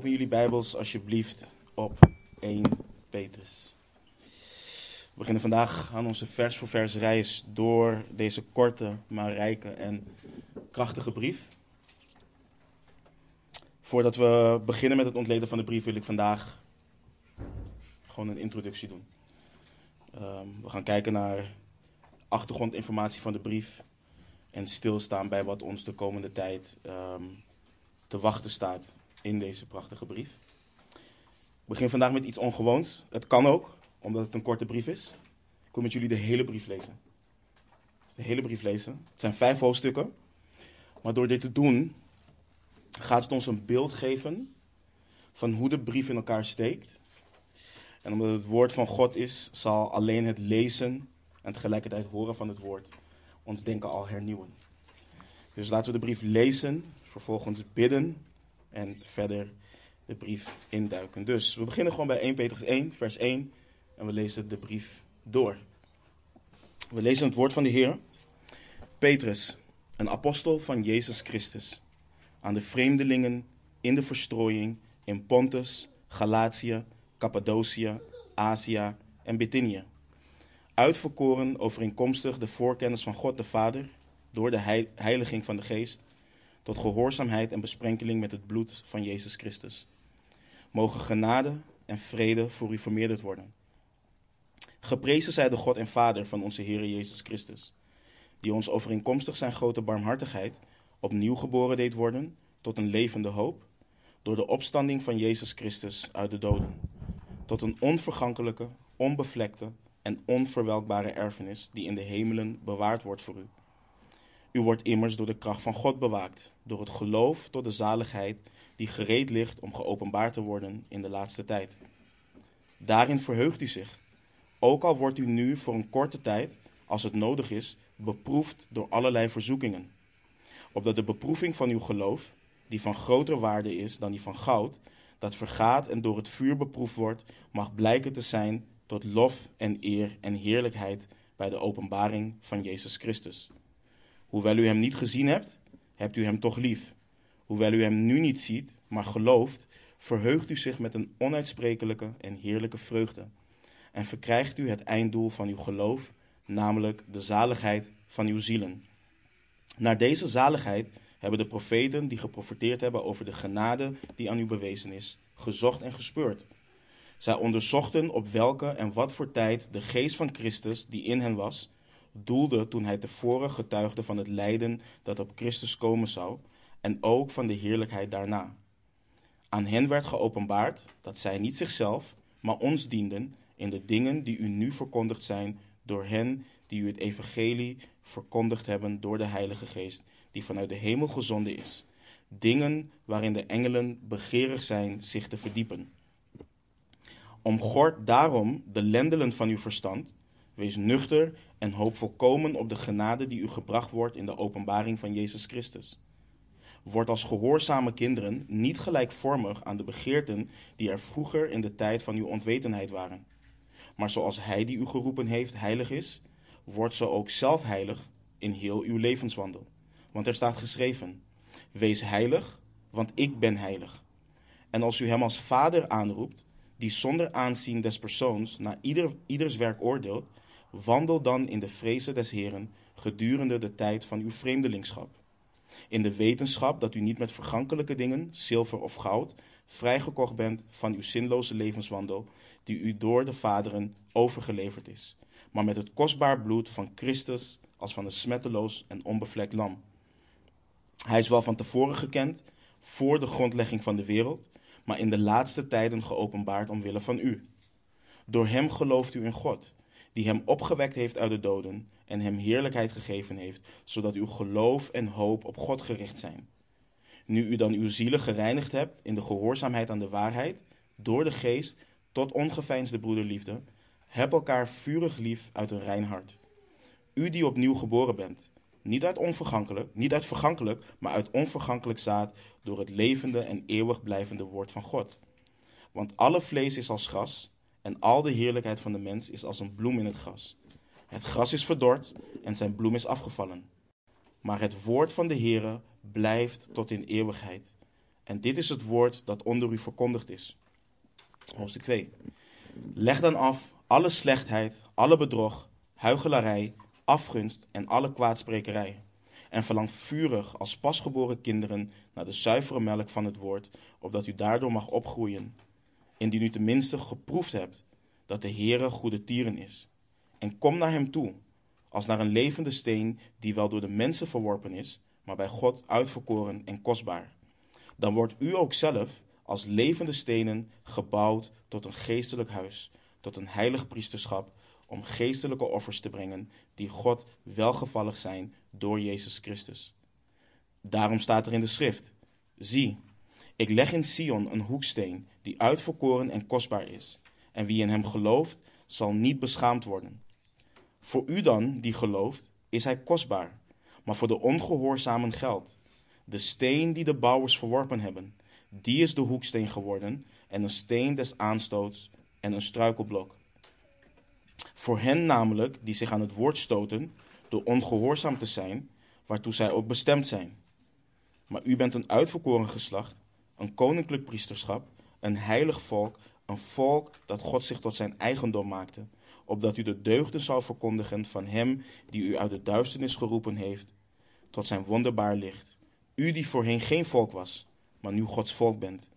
Open jullie Bijbels alsjeblieft op 1 Petrus. We beginnen vandaag aan onze vers voor vers reis door deze korte, maar rijke en krachtige brief. Voordat we beginnen met het ontleden van de brief wil ik vandaag gewoon een introductie doen. Ehm, we gaan kijken naar achtergrondinformatie van de brief en stilstaan bij wat ons de komende tijd ehm, te wachten staat in deze prachtige brief. Ik begin vandaag met iets ongewoons. Het kan ook, omdat het een korte brief is. Ik wil met jullie de hele brief lezen. De hele brief lezen. Het zijn vijf hoofdstukken. Maar door dit te doen, gaat het ons een beeld geven van hoe de brief in elkaar steekt. En omdat het woord van God is, zal alleen het lezen en tegelijkertijd horen van het woord ons denken al hernieuwen. Dus laten we de brief lezen, vervolgens bidden en verder de brief induiken. Dus we beginnen gewoon bij 1 Petrus 1, vers 1 en we lezen de brief door. We lezen het woord van de Heer. Petrus, een apostel van Jezus Christus, aan de vreemdelingen in de verstrooiing in Pontus, Galatië, Cappadocië, Azië en Bithynië. Uitverkoren overeenkomstig de voorkennis van God de Vader door de heiliging van de Geest tot gehoorzaamheid en besprenkeling met het bloed van Jezus Christus. Mogen genade en vrede voor u vermeerderd worden. Geprezen zij de God en Vader van onze Heer Jezus Christus, die ons overeenkomstig zijn grote barmhartigheid opnieuw geboren deed worden tot een levende hoop, door de opstanding van Jezus Christus uit de doden, tot een onvergankelijke, onbevlekte en onverwelkbare erfenis die in de hemelen bewaard wordt voor u u wordt immers door de kracht van God bewaakt, door het geloof tot de zaligheid die gereed ligt om geopenbaard te worden in de laatste tijd. Daarin verheugt u zich, ook al wordt u nu voor een korte tijd, als het nodig is, beproefd door allerlei verzoekingen, opdat de beproeving van uw geloof, die van groter waarde is dan die van goud, dat vergaat en door het vuur beproefd wordt, mag blijken te zijn tot lof en eer en heerlijkheid bij de openbaring van Jezus Christus Hoewel u hem niet gezien hebt, hebt u hem toch lief. Hoewel u hem nu niet ziet, maar gelooft, verheugt u zich met een onuitsprekelijke en heerlijke vreugde. En verkrijgt u het einddoel van uw geloof, namelijk de zaligheid van uw zielen. Naar deze zaligheid hebben de profeten die geprofeteerd hebben over de genade die aan u bewezen is, gezocht en gespeurd. Zij onderzochten op welke en wat voor tijd de geest van Christus die in hen was, doelde toen hij tevoren getuigde van het lijden dat op Christus komen zou en ook van de heerlijkheid daarna. Aan hen werd geopenbaard dat zij niet zichzelf, maar ons dienden in de dingen die u nu verkondigd zijn door hen die u het evangelie verkondigd hebben door de Heilige Geest, die vanuit de hemel gezonden is. Dingen waarin de engelen begeerig zijn zich te verdiepen. Omgord daarom de lendelen van uw verstand, wees nuchter en hoop volkomen op de genade die u gebracht wordt in de openbaring van Jezus Christus. Word als gehoorzame kinderen niet gelijkvormig aan de begeerten die er vroeger in de tijd van uw ontwetenheid waren. Maar zoals Hij die u geroepen heeft heilig is, wordt zo ook zelf heilig in heel uw levenswandel. Want er staat geschreven: Wees heilig, want ik ben heilig. En als u Hem als Vader aanroept, die zonder aanzien des persoons naar ieder, ieders werk oordeelt, Wandel dan in de vrezen des Heren gedurende de tijd van uw vreemdelingschap. In de wetenschap dat u niet met vergankelijke dingen, zilver of goud, vrijgekocht bent van uw zinloze levenswandel, die u door de vaderen overgeleverd is, maar met het kostbaar bloed van Christus als van een smetteloos en onbevlekt lam. Hij is wel van tevoren gekend, voor de grondlegging van de wereld, maar in de laatste tijden geopenbaard omwille van u. Door hem gelooft u in God die hem opgewekt heeft uit de doden en hem heerlijkheid gegeven heeft, zodat uw geloof en hoop op God gericht zijn. Nu u dan uw zielen gereinigd hebt in de gehoorzaamheid aan de waarheid, door de geest tot ongeveinsde broederliefde, heb elkaar vurig lief uit een rein hart. U die opnieuw geboren bent, niet uit onvergankelijk, niet uit vergankelijk, maar uit onvergankelijk zaad door het levende en eeuwig blijvende woord van God. Want alle vlees is als gras, en al de heerlijkheid van de mens is als een bloem in het gras. Het gras is verdord en zijn bloem is afgevallen. Maar het woord van de Heere blijft tot in eeuwigheid. En dit is het woord dat onder u verkondigd is. Hoofdstuk 2. Leg dan af alle slechtheid, alle bedrog, huichelarij, afgunst en alle kwaadsprekerij. En verlang vurig als pasgeboren kinderen naar de zuivere melk van het woord, opdat u daardoor mag opgroeien. Indien u tenminste geproefd hebt dat de Heere goede tieren is. En kom naar hem toe, als naar een levende steen die wel door de mensen verworpen is, maar bij God uitverkoren en kostbaar. Dan wordt u ook zelf als levende stenen gebouwd tot een geestelijk huis, tot een heilig priesterschap, om geestelijke offers te brengen die God welgevallig zijn door Jezus Christus. Daarom staat er in de schrift: Zie, ik leg in Sion een hoeksteen die uitverkoren en kostbaar is, en wie in hem gelooft, zal niet beschaamd worden. Voor u dan, die gelooft, is hij kostbaar, maar voor de ongehoorzamen geldt. De steen die de bouwers verworpen hebben, die is de hoeksteen geworden, en een steen des aanstoots en een struikelblok. Voor hen namelijk, die zich aan het woord stoten, door ongehoorzaam te zijn, waartoe zij ook bestemd zijn. Maar u bent een uitverkoren geslacht, een koninklijk priesterschap, een heilig volk, een volk dat God zich tot zijn eigendom maakte, opdat u de deugden zou verkondigen van hem die u uit de duisternis geroepen heeft, tot zijn wonderbaar licht. U die voorheen geen volk was, maar nu Gods volk bent.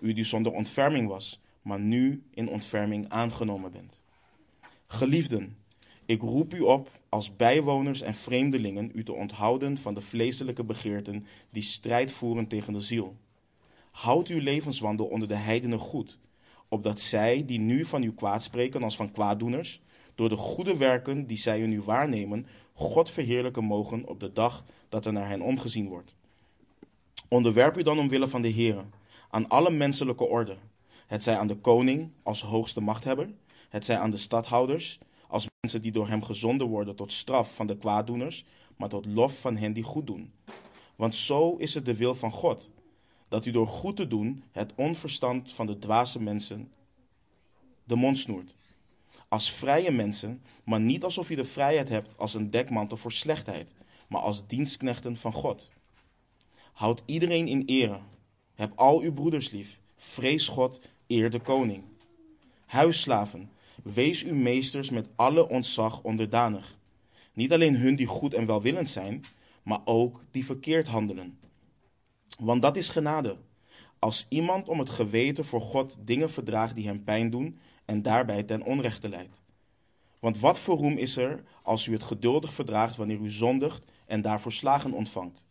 U die zonder ontferming was, maar nu in ontferming aangenomen bent. Geliefden, ik roep u op als bijwoners en vreemdelingen u te onthouden van de vleeselijke begeerten die strijd voeren tegen de ziel. Houd uw levenswandel onder de heidenen goed, opdat zij, die nu van u kwaad spreken als van kwaaddoeners, door de goede werken die zij in u waarnemen, God verheerlijken mogen op de dag dat er naar hen omgezien wordt. Onderwerp u dan omwille van de Heer aan alle menselijke orde, het zij aan de koning als hoogste machthebber, het zij aan de stadhouders als mensen die door hem gezonden worden tot straf van de kwaaddoeners, maar tot lof van hen die goed doen. Want zo is het de wil van God, dat u door goed te doen het onverstand van de dwaze mensen de mond snoert. Als vrije mensen, maar niet alsof u de vrijheid hebt als een dekmantel voor slechtheid, maar als dienstknechten van God. Houd iedereen in ere. Heb al uw broeders lief. Vrees God, eer de koning. Huisslaven, wees uw meesters met alle ontzag onderdanig. Niet alleen hun die goed en welwillend zijn, maar ook die verkeerd handelen. Want dat is genade. Als iemand om het geweten voor God dingen verdraagt die hem pijn doen en daarbij ten onrechte leidt. Want wat voor roem is er als u het geduldig verdraagt wanneer u zondigt en daarvoor slagen ontvangt?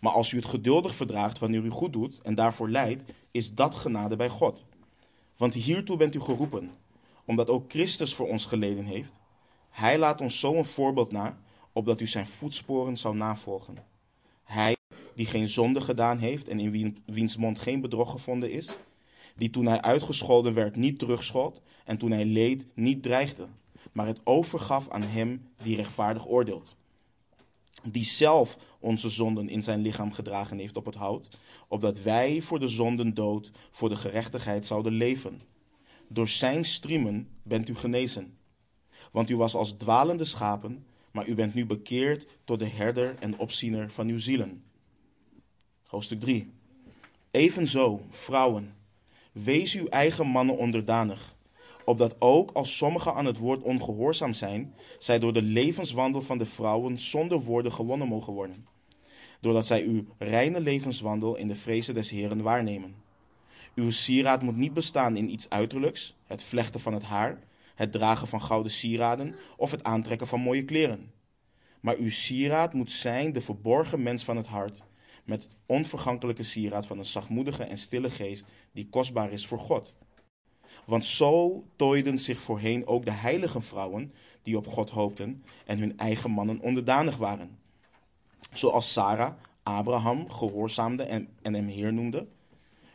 Maar als u het geduldig verdraagt wanneer u goed doet en daarvoor lijdt, is dat genade bij God. Want hiertoe bent u geroepen, omdat ook Christus voor ons geleden heeft. Hij laat ons zo een voorbeeld na, opdat u zijn voetsporen zou navolgen. Hij, die geen zonde gedaan heeft en in wiens mond geen bedrog gevonden is, die toen hij uitgescholden werd niet terugschold en toen hij leed niet dreigde, maar het overgaf aan hem die rechtvaardig oordeelt die zelf onze zonden in zijn lichaam gedragen heeft op het hout, opdat wij voor de zonden dood, voor de gerechtigheid zouden leven. Door zijn striemen bent u genezen. Want u was als dwalende schapen, maar u bent nu bekeerd tot de herder en opziener van uw zielen. Hoofdstuk 3. Evenzo, vrouwen, wees uw eigen mannen onderdanig opdat ook als sommigen aan het woord ongehoorzaam zijn, zij door de levenswandel van de vrouwen zonder woorden gewonnen mogen worden, doordat zij uw reine levenswandel in de vrezen des Heren waarnemen. Uw sieraad moet niet bestaan in iets uiterlijks, het vlechten van het haar, het dragen van gouden sieraden of het aantrekken van mooie kleren. Maar uw sieraad moet zijn de verborgen mens van het hart, met het onvergankelijke sieraad van een zachtmoedige en stille geest die kostbaar is voor God want zo tooiden zich voorheen ook de heilige vrouwen die op God hoopten en hun eigen mannen onderdanig waren. Zoals Sarah Abraham gehoorzaamde en, en hem Heer noemde.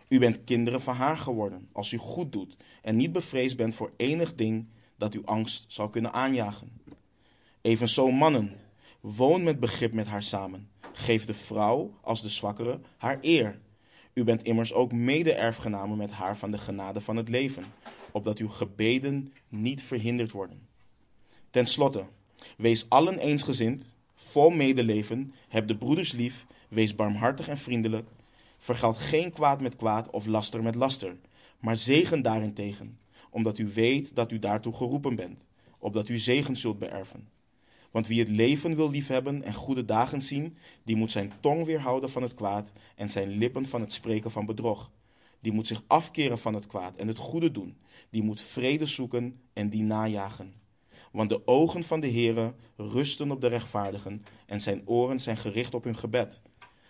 U bent kinderen van haar geworden, als u goed doet en niet bevreesd bent voor enig ding dat uw angst zou kunnen aanjagen. Evenzo mannen, woon met begrip met haar samen. Geef de vrouw als de zwakkere haar eer u bent immers ook mede-erfgenamen met haar van de genade van het leven, opdat uw gebeden niet verhinderd worden. Ten slotte, wees allen eensgezind, vol medeleven, heb de broeders lief, wees barmhartig en vriendelijk, Vergeld geen kwaad met kwaad of laster met laster, maar zegen daarentegen, omdat u weet dat u daartoe geroepen bent, opdat u zegen zult beërven. Want wie het leven wil liefhebben en goede dagen zien, die moet zijn tong weerhouden van het kwaad en zijn lippen van het spreken van bedrog. Die moet zich afkeren van het kwaad en het goede doen. Die moet vrede zoeken en die najagen. Want de ogen van de Heere rusten op de rechtvaardigen en zijn oren zijn gericht op hun gebed.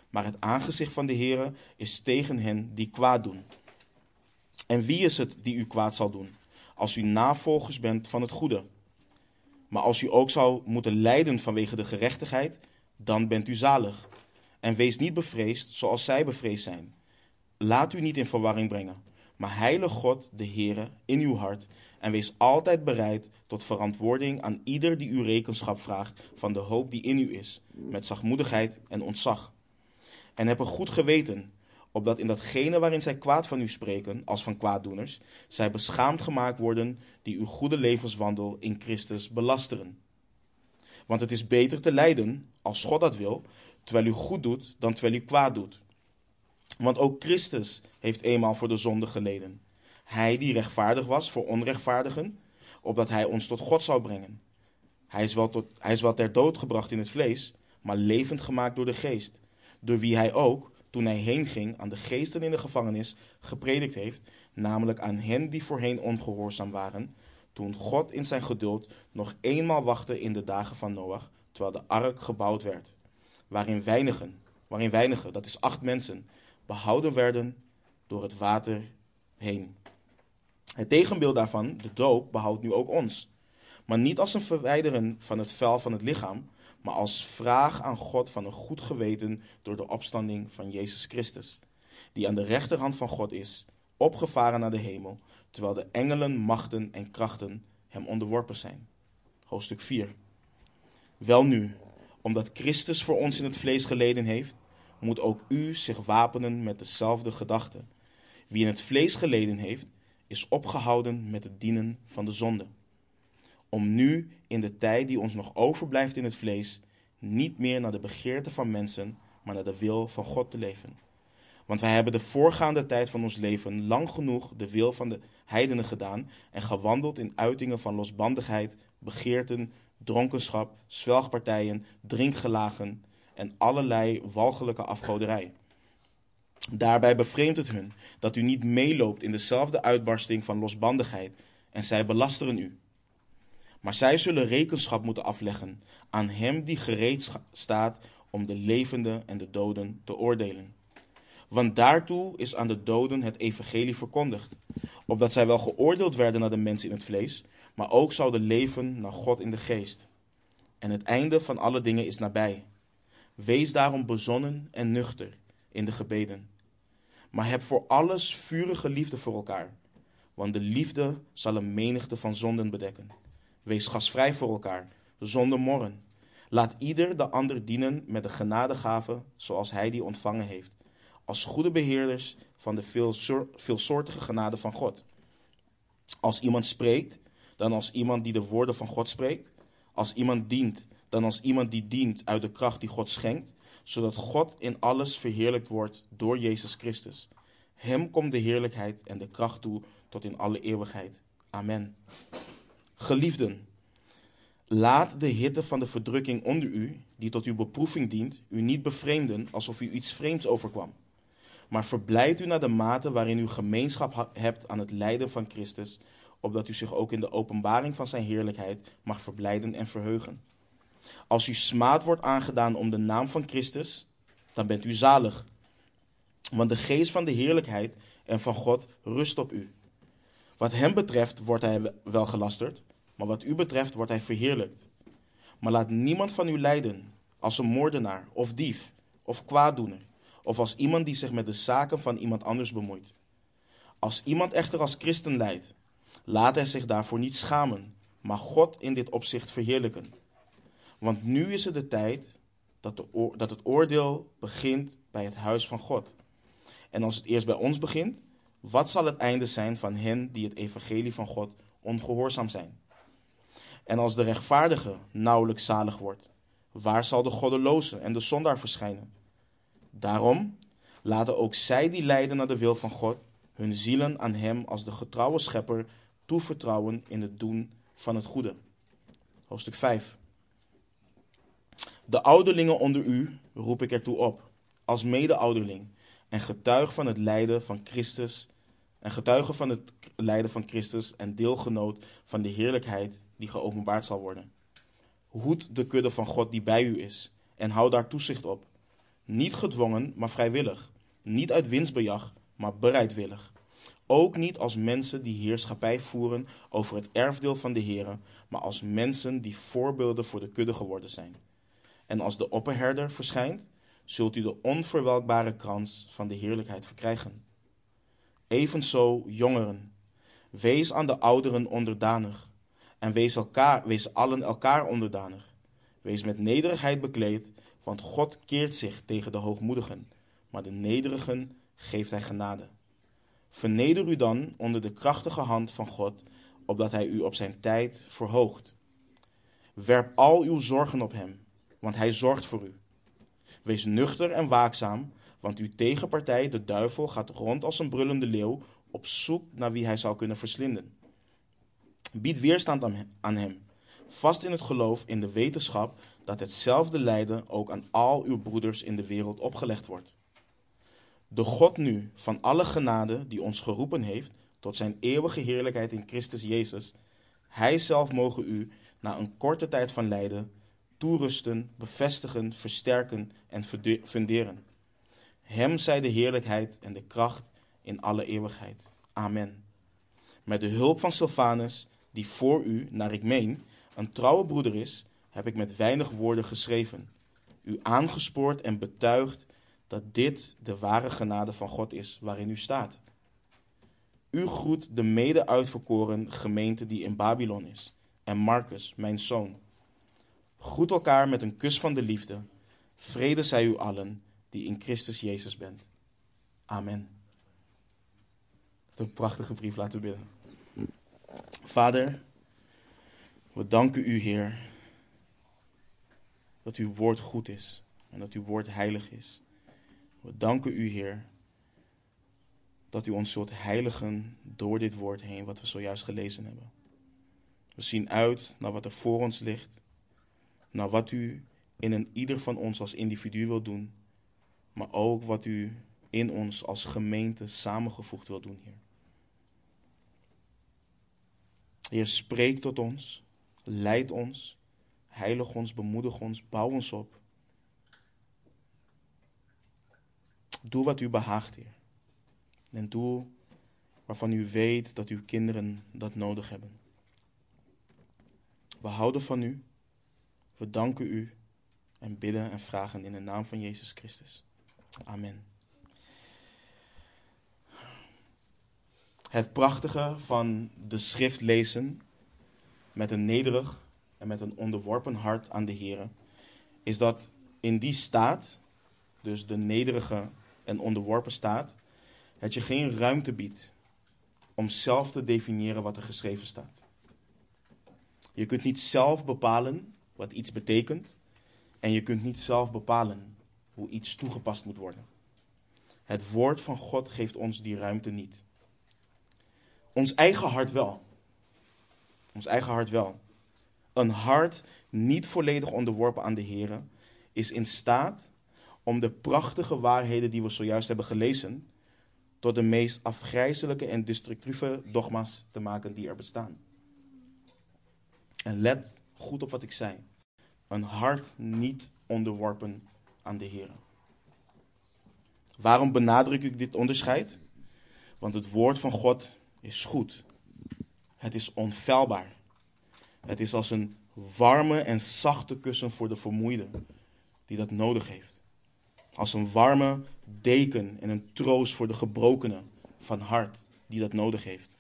Maar het aangezicht van de Heere is tegen hen die kwaad doen. En wie is het die u kwaad zal doen? Als u navolgers bent van het goede. Maar als u ook zou moeten lijden vanwege de gerechtigheid, dan bent u zalig. En wees niet bevreesd zoals zij bevreesd zijn. Laat u niet in verwarring brengen, maar heilig God, de Heere, in uw hart en wees altijd bereid tot verantwoording aan ieder die u rekenschap vraagt van de hoop die in u is, met zachtmoedigheid en ontzag. En heb een goed geweten, opdat in datgene waarin zij kwaad van u spreken, als van kwaaddoeners, zij beschaamd gemaakt worden die uw goede levenswandel in Christus belasteren. Want het is beter te lijden, als God dat wil, terwijl u goed doet, dan terwijl u kwaad doet. Want ook Christus heeft eenmaal voor de zonde geleden. Hij die rechtvaardig was voor onrechtvaardigen, opdat hij ons tot God zou brengen. Hij is, wel tot, hij is wel ter dood gebracht in het vlees, maar levend gemaakt door de geest, door wie hij ook, toen hij heen ging, aan de geesten in de gevangenis gepredikt heeft, namelijk aan hen die voorheen ongehoorzaam waren, toen God in zijn geduld nog eenmaal wachtte in de dagen van Noach, terwijl de ark gebouwd werd, waarin weinigen, waarin weinigen, dat is acht mensen, behouden werden door het water heen. Het tegenbeeld daarvan, de doop, behoudt nu ook ons. Maar niet als een verwijderen van het vuil van het lichaam, maar als vraag aan God van een goed geweten door de opstanding van Jezus Christus, die aan de rechterhand van God is, opgevaren naar de hemel, terwijl de engelen, machten en krachten hem onderworpen zijn. Hoofdstuk 4. Welnu, omdat Christus voor ons in het vlees geleden heeft, moet ook u zich wapenen met dezelfde gedachten. Wie in het vlees geleden heeft, is opgehouden met het dienen van de zonde. Om nu, in de tijd die ons nog overblijft in het vlees, niet meer naar de begeerte van mensen, maar naar de wil van God te leven. Want wij hebben de voorgaande tijd van ons leven lang genoeg de wil van de heidenen gedaan en gewandeld in uitingen van losbandigheid, begeerten, dronkenschap, zwelgpartijen, drinkgelagen en allerlei walgelijke afgoderij. Daarbij bevreemdt het hun dat u niet meeloopt in dezelfde uitbarsting van losbandigheid en zij belasteren u. Maar zij zullen rekenschap moeten afleggen aan hem die gereed staat om de levenden en de doden te oordelen. Want daartoe is aan de doden het evangelie verkondigd, opdat zij wel geoordeeld werden naar de mens in het vlees, maar ook zouden leven naar God in de geest. En het einde van alle dingen is nabij. Wees daarom bezonnen en nuchter in de gebeden. Maar heb voor alles vurige liefde voor elkaar, want de liefde zal een menigte van zonden bedekken. Wees gasvrij voor elkaar, zonder morren. Laat ieder de ander dienen met de genadegave zoals hij die ontvangen heeft, als goede beheerders van de veelsoortige genade van God. Als iemand spreekt, dan als iemand die de woorden van God spreekt. Als iemand dient, dan als iemand die dient uit de kracht die God schenkt, zodat God in alles verheerlijkt wordt door Jezus Christus. Hem komt de heerlijkheid en de kracht toe tot in alle eeuwigheid. Amen. Geliefden, laat de hitte van de verdrukking onder u, die tot uw beproeving dient, u niet bevreemden alsof u iets vreemds overkwam. Maar verblijd u naar de mate waarin u gemeenschap hebt aan het lijden van Christus, opdat u zich ook in de openbaring van zijn heerlijkheid mag verblijden en verheugen. Als u smaad wordt aangedaan om de naam van Christus, dan bent u zalig. Want de geest van de heerlijkheid en van God rust op u. Wat hem betreft wordt hij wel gelasterd, maar wat u betreft wordt hij verheerlijkt. Maar laat niemand van u lijden als een moordenaar of dief of kwaaddoener, of als iemand die zich met de zaken van iemand anders bemoeit. Als iemand echter als christen lijdt, laat hij zich daarvoor niet schamen, maar God in dit opzicht verheerlijken. Want nu is het de tijd dat, dat het oordeel begint bij het huis van God. En als het eerst bij ons begint, wat zal het einde zijn van hen die het evangelie van God ongehoorzaam zijn? En als de rechtvaardige nauwelijks zalig wordt, waar zal de goddeloze en de zondaar verschijnen? Daarom, laten ook zij die lijden naar de wil van God, hun zielen aan Hem als de getrouwe schepper toevertrouwen in het doen van het goede. Hoofdstuk 5. De ouderlingen onder u roep ik ertoe op, als mede-ouderling en getuige van het lijden van Christus en getuige van het lijden van Christus en deelgenoot van de heerlijkheid die geopenbaard zal worden. Hoed de kudde van God die bij u is en hou daar toezicht op. Niet gedwongen, maar vrijwillig. Niet uit winstbejag, maar bereidwillig. Ook niet als mensen die heerschappij voeren over het erfdeel van de Heer, maar als mensen die voorbeelden voor de kudde geworden zijn. En als de opperherder verschijnt, zult u de onverwelkbare krans van de heerlijkheid verkrijgen. Evenzo, jongeren, wees aan de ouderen onderdanig en wees, elkaar, wees allen elkaar onderdanig. Wees met nederigheid bekleed, want God keert zich tegen de hoogmoedigen, maar de nederigen geeft hij genade. Verneder u dan onder de krachtige hand van God, opdat hij u op zijn tijd verhoogt. Werp al uw zorgen op hem, want hij zorgt voor u. Wees nuchter en waakzaam, want uw tegenpartij, de duivel, gaat rond als een brullende leeuw op zoek naar wie hij zou kunnen verslinden. Bied weerstand aan hem, vast in het geloof, in de wetenschap dat hetzelfde lijden ook aan al uw broeders in de wereld opgelegd wordt. De God nu van alle genade die ons geroepen heeft tot zijn eeuwige heerlijkheid in Christus Jezus, hij zelf mogen u na een korte tijd van lijden toerusten, bevestigen, versterken en funderen. Hem zij de heerlijkheid en de kracht in alle eeuwigheid. Amen. Met de hulp van Silvanus, die voor u, naar ik meen, een trouwe broeder is, heb ik met weinig woorden geschreven, u aangespoord en betuigd dat dit de ware genade van God is waarin u staat. U groet de mede-uitverkoren gemeente die in Babylon is, en Marcus, mijn zoon. Groet elkaar met een kus van de liefde. Vrede zij u allen die in Christus Jezus bent. Amen. Wat een prachtige brief laten bidden. Vader, we danken u, Heer, dat uw woord goed is en dat uw woord heilig is. We danken u, Heer, dat u ons zult heiligen door dit woord heen, wat we zojuist gelezen hebben. We zien uit naar wat er voor ons ligt, naar wat u in een ieder van ons als individu wil doen, maar ook wat u in ons als gemeente samengevoegd wil doen, Heer. Heer, spreek tot ons, leid ons, heilig ons, bemoedig ons, bouw ons op. Doe wat u behaagt, Heer. En doe waarvan u weet dat uw kinderen dat nodig hebben. We houden van u. We danken u en bidden en vragen in de naam van Jezus Christus. Amen. Het prachtige van de schrift lezen met een nederig en met een onderworpen hart aan de Heer is dat in die staat, dus de nederige en onderworpen staat, het je geen ruimte biedt om zelf te definiëren wat er geschreven staat. Je kunt niet zelf bepalen wat iets betekent en je kunt niet zelf bepalen hoe iets toegepast moet worden. Het woord van God geeft ons die ruimte niet. Ons eigen hart wel. Ons eigen hart wel. Een hart niet volledig onderworpen aan de Heer is in staat om de prachtige waarheden die we zojuist hebben gelezen tot de meest afgrijzelijke en destructieve dogma's te maken die er bestaan. En let goed op wat ik zei. Een hart niet onderworpen aan de Heer. Waarom benadruk ik dit onderscheid? Want het woord van God is goed. Het is onfeilbaar. Het is als een warme en zachte kussen voor de vermoeide die dat nodig heeft. Als een warme deken en een troost voor de gebrokene van hart die dat nodig heeft.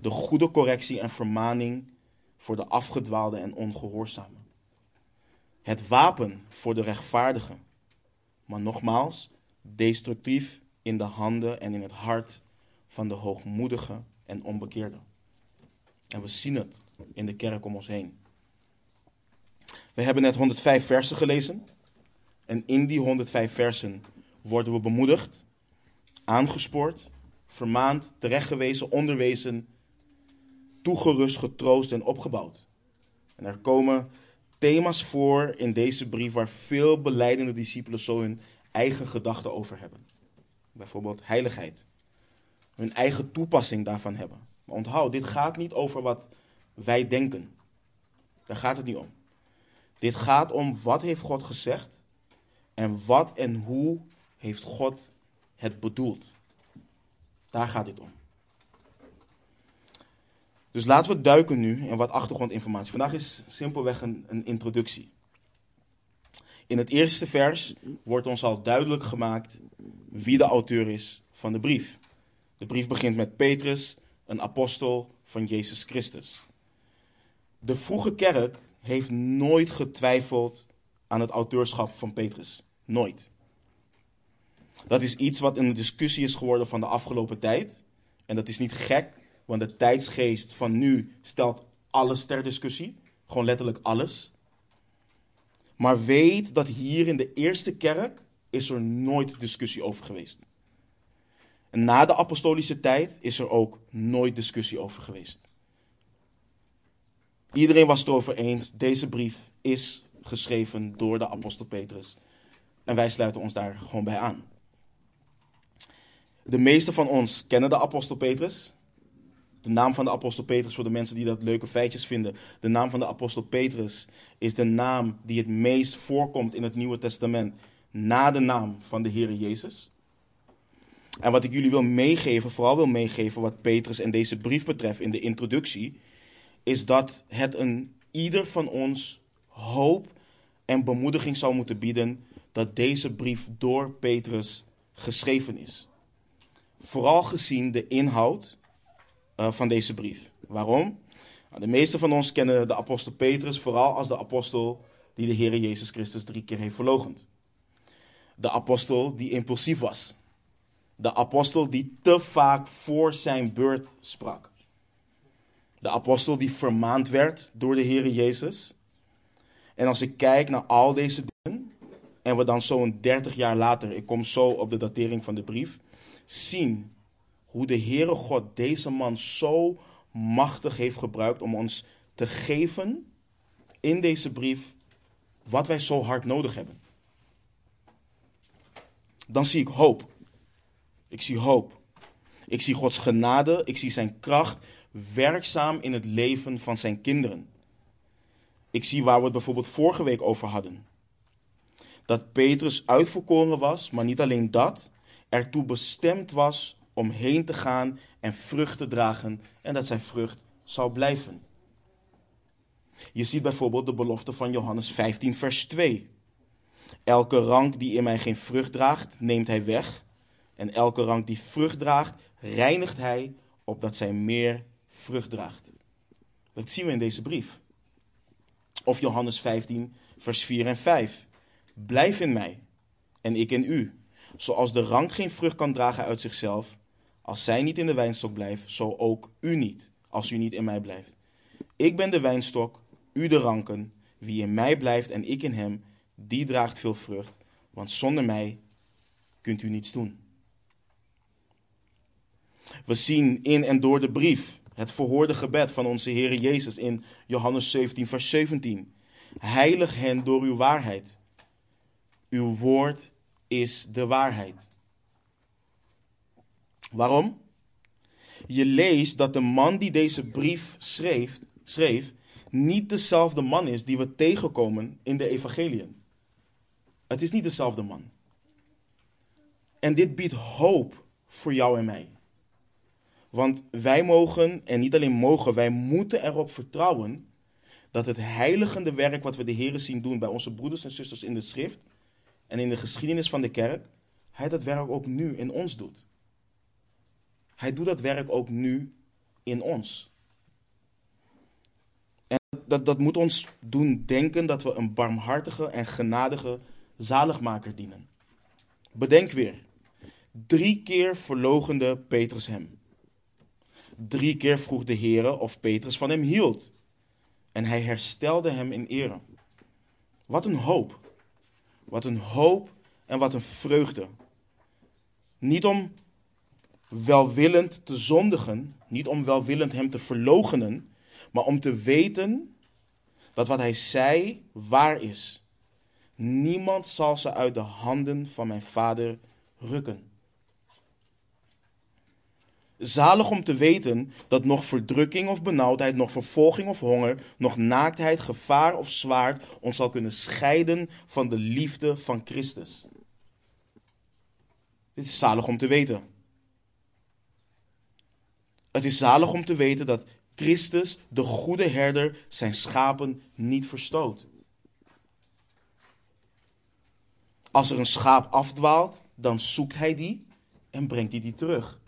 De goede correctie en vermaning voor de afgedwaalde en ongehoorzame. Het wapen voor de rechtvaardige. Maar nogmaals, destructief in de handen en in het hart van de hoogmoedige en onbekeerde. En we zien het in de kerk om ons heen. We hebben net 105 versen gelezen. En in die 105 versen worden we bemoedigd, aangespoord, vermaand, terechtgewezen, onderwezen, toegerust, getroost en opgebouwd. En er komen thema's voor in deze brief waar veel beleidende discipelen zo hun eigen gedachten over hebben. Bijvoorbeeld heiligheid. Hun eigen toepassing daarvan hebben. Maar onthoud, dit gaat niet over wat wij denken. Daar gaat het niet om. Dit gaat om wat heeft God gezegd en wat en hoe heeft God het bedoeld. Daar gaat dit om. Dus laten we duiken nu in wat achtergrondinformatie. Vandaag is simpelweg een, introductie. In het eerste vers wordt ons al duidelijk gemaakt wie de auteur is van de brief. De brief begint met Petrus, een apostel van Jezus Christus. De vroege kerk heeft nooit getwijfeld aan het auteurschap van Petrus. Nooit. Dat is iets wat een discussie is geworden van de afgelopen tijd. En dat is niet gek, want de tijdsgeest van nu stelt alles ter discussie. Gewoon letterlijk alles. Maar weet dat hier in de eerste kerk is er nooit discussie over geweest. En na de apostolische tijd is er ook nooit discussie over geweest. Iedereen was het erover eens, deze brief is geschreven door de apostel Petrus. En wij sluiten ons daar gewoon bij aan. De meeste van ons kennen de apostel Petrus. De naam van de apostel Petrus, voor de mensen die dat leuke feitjes vinden. De naam van de apostel Petrus is de naam die het meest voorkomt in het Nieuwe Testament. Na de naam van de Heer Jezus. En wat ik jullie wil meegeven, vooral wil meegeven wat Petrus en deze brief betreft in de introductie, is dat het een ieder van ons hoop en bemoediging zou moeten bieden dat deze brief door Petrus geschreven is. Vooral gezien de inhoud uh, van deze brief. Waarom? Nou, de meeste van ons kennen de apostel Petrus vooral als de apostel die de Heer Jezus Christus drie keer heeft verlogend. De apostel die impulsief was. De apostel die te vaak voor zijn beurt sprak. De apostel die vermaand werd door de Heer Jezus. En als ik kijk naar al deze dingen, en we dan zo'n 30 jaar later, ik kom zo op de datering van de brief, zien hoe de Heere God deze man zo machtig heeft gebruikt om ons te geven in deze brief wat wij zo hard nodig hebben. Dan zie ik hoop. Ik zie hoop. Ik zie Gods genade, ik zie zijn kracht werkzaam in het leven van zijn kinderen. Ik zie waar we het bijvoorbeeld vorige week over hadden. Dat Petrus uitverkoren was, maar niet alleen dat, ertoe bestemd was om heen te gaan en vrucht te dragen en dat zijn vrucht zou blijven. Je ziet bijvoorbeeld de belofte van Johannes 15, vers 2. Elke rank die in mij geen vrucht draagt, neemt hij weg. En elke rank die vrucht draagt, reinigt hij, opdat zij meer vrucht draagt. Dat zien we in deze brief. Of Johannes 15, vers 4 en 5. Blijf in mij en ik in u. Zoals de rank geen vrucht kan dragen uit zichzelf, als zij niet in de wijnstok blijft, zo ook u niet, als u niet in mij blijft. Ik ben de wijnstok, u de ranken. Wie in mij blijft en ik in hem, die draagt veel vrucht, want zonder mij kunt u niets doen. We zien in en door de brief het verhoorde gebed van onze Heer Jezus in Johannes 17, vers 17. Heilig hen door uw waarheid. Uw woord is de waarheid. Waarom? Je leest dat de man die deze brief schreef, schreef niet dezelfde man is die we tegenkomen in de evangeliën. Het is niet dezelfde man. En dit biedt hoop voor jou en mij. Want wij mogen, en niet alleen mogen, wij moeten erop vertrouwen dat het heiligende werk wat we de Heer zien doen bij onze broeders en zusters in de schrift en in de geschiedenis van de kerk, Hij dat werk ook nu in ons doet. Hij doet dat werk ook nu in ons. En dat, dat moet ons doen denken dat we een barmhartige en genadige zaligmaker dienen. Bedenk weer, drie keer verlogende Petrus hem. Drie keer vroeg de Heer of Petrus van hem hield. En hij herstelde hem in ere. Wat een hoop. Wat een hoop en wat een vreugde Niet om welwillend te zondigen, niet om welwillend hem te verloochenen, maar om te weten dat wat hij zei waar is. Niemand zal ze uit de handen van mijn vader rukken. Zalig om te weten dat nog verdrukking of benauwdheid, nog vervolging of honger, nog naaktheid, gevaar of zwaard ons zal kunnen scheiden van de liefde van Christus. Dit is zalig om te weten. Het is zalig om te weten dat Christus, de goede herder, zijn schapen niet verstoot. Als er een schaap afdwaalt, dan zoekt hij die en brengt hij die terug.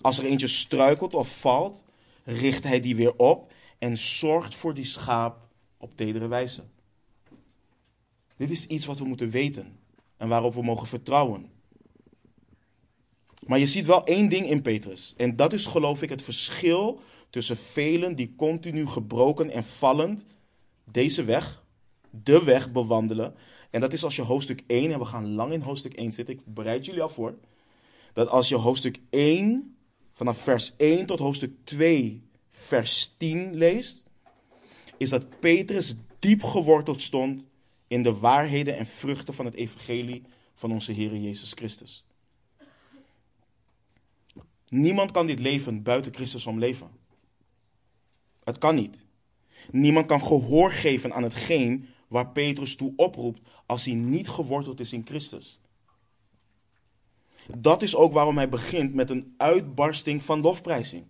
Als er eentje struikelt of valt, richt hij die weer op en zorgt voor die schaap op tedere wijze. Dit is iets wat we moeten weten en waarop we mogen vertrouwen. Maar je ziet wel één ding in Petrus. En dat is geloof ik het verschil tussen velen die continu gebroken en vallend deze weg, de weg bewandelen. En dat is als je hoofdstuk 1, en we gaan lang in hoofdstuk 1 zitten, ik bereid jullie al voor. Dat als je hoofdstuk 1, vanaf vers 1 tot hoofdstuk 2, vers 10 leest, is dat Petrus diep geworteld stond in de waarheden en vruchten van het evangelie van onze Heer Jezus Christus. Niemand kan dit leven buiten Christus omleven. Het kan niet. Niemand kan gehoor geven aan hetgeen waar Petrus toe oproept als hij niet geworteld is in Christus. Dat is ook waarom hij begint met een uitbarsting van lofprijzing.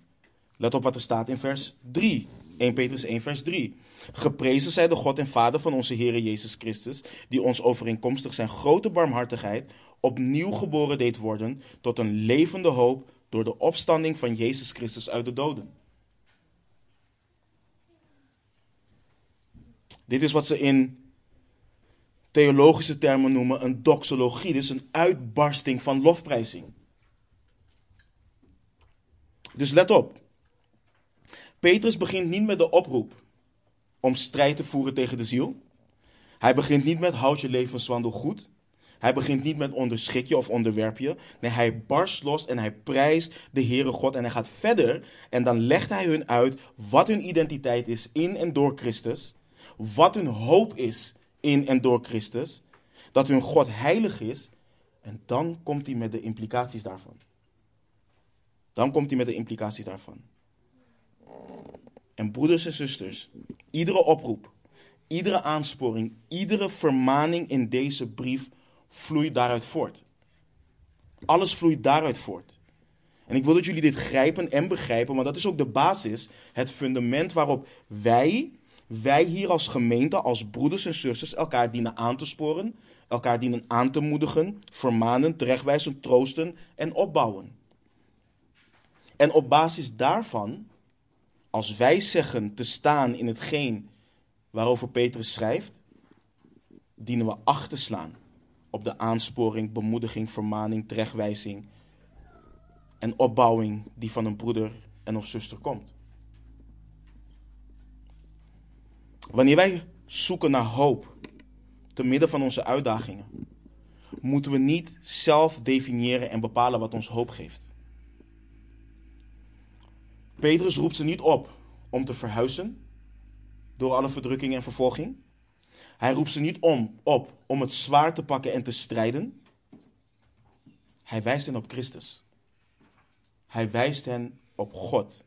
Let op wat er staat in vers 3. 1 Petrus 1 vers 3. Geprezen zij de God en Vader van onze Heer Jezus Christus, die ons overeenkomstig zijn grote barmhartigheid opnieuw geboren deed worden tot een levende hoop door de opstanding van Jezus Christus uit de doden. Dit is wat ze in theologische termen noemen een doxologie. Is een uitbarsting van lofprijzing. Dus let op. Petrus begint niet met de oproep om strijd te voeren tegen de ziel. Hij begint niet met houd je levenswandel goed. Hij begint niet met onderschik je of onderwerp je. Nee, hij barst los en hij prijst de Heere God. En hij gaat verder en dan legt hij hun uit wat hun identiteit is in en door Christus. Wat hun hoop is in en door Christus. Dat hun God heilig is. En dan komt hij met de implicaties daarvan. Dan komt hij met de implicaties daarvan. En broeders en zusters, iedere oproep, iedere aansporing, iedere vermaning in deze brief vloeit daaruit voort. Alles vloeit daaruit voort. En ik wil dat jullie dit grijpen en begrijpen, want dat is ook de basis, het fundament waarop wij, wij hier als gemeente, als broeders en zusters, elkaar dienen aan te sporen, elkaar dienen aan te moedigen, vermanen, terechtwijzen, troosten en opbouwen. En op basis daarvan, als wij zeggen te staan in hetgeen waarover Petrus schrijft, dienen we acht te slaan op de aansporing, bemoediging, vermaning, terechtwijzing en opbouwing die van een broeder en of zuster komt. Wanneer wij zoeken naar hoop te midden van onze uitdagingen, moeten we niet zelf definiëren en bepalen wat ons hoop geeft. Petrus roept ze niet op om te verhuizen door alle verdrukking en vervolging. Hij roept ze niet om, op om het zwaar te pakken en te strijden. Hij wijst hen op Christus. Hij wijst hen op God.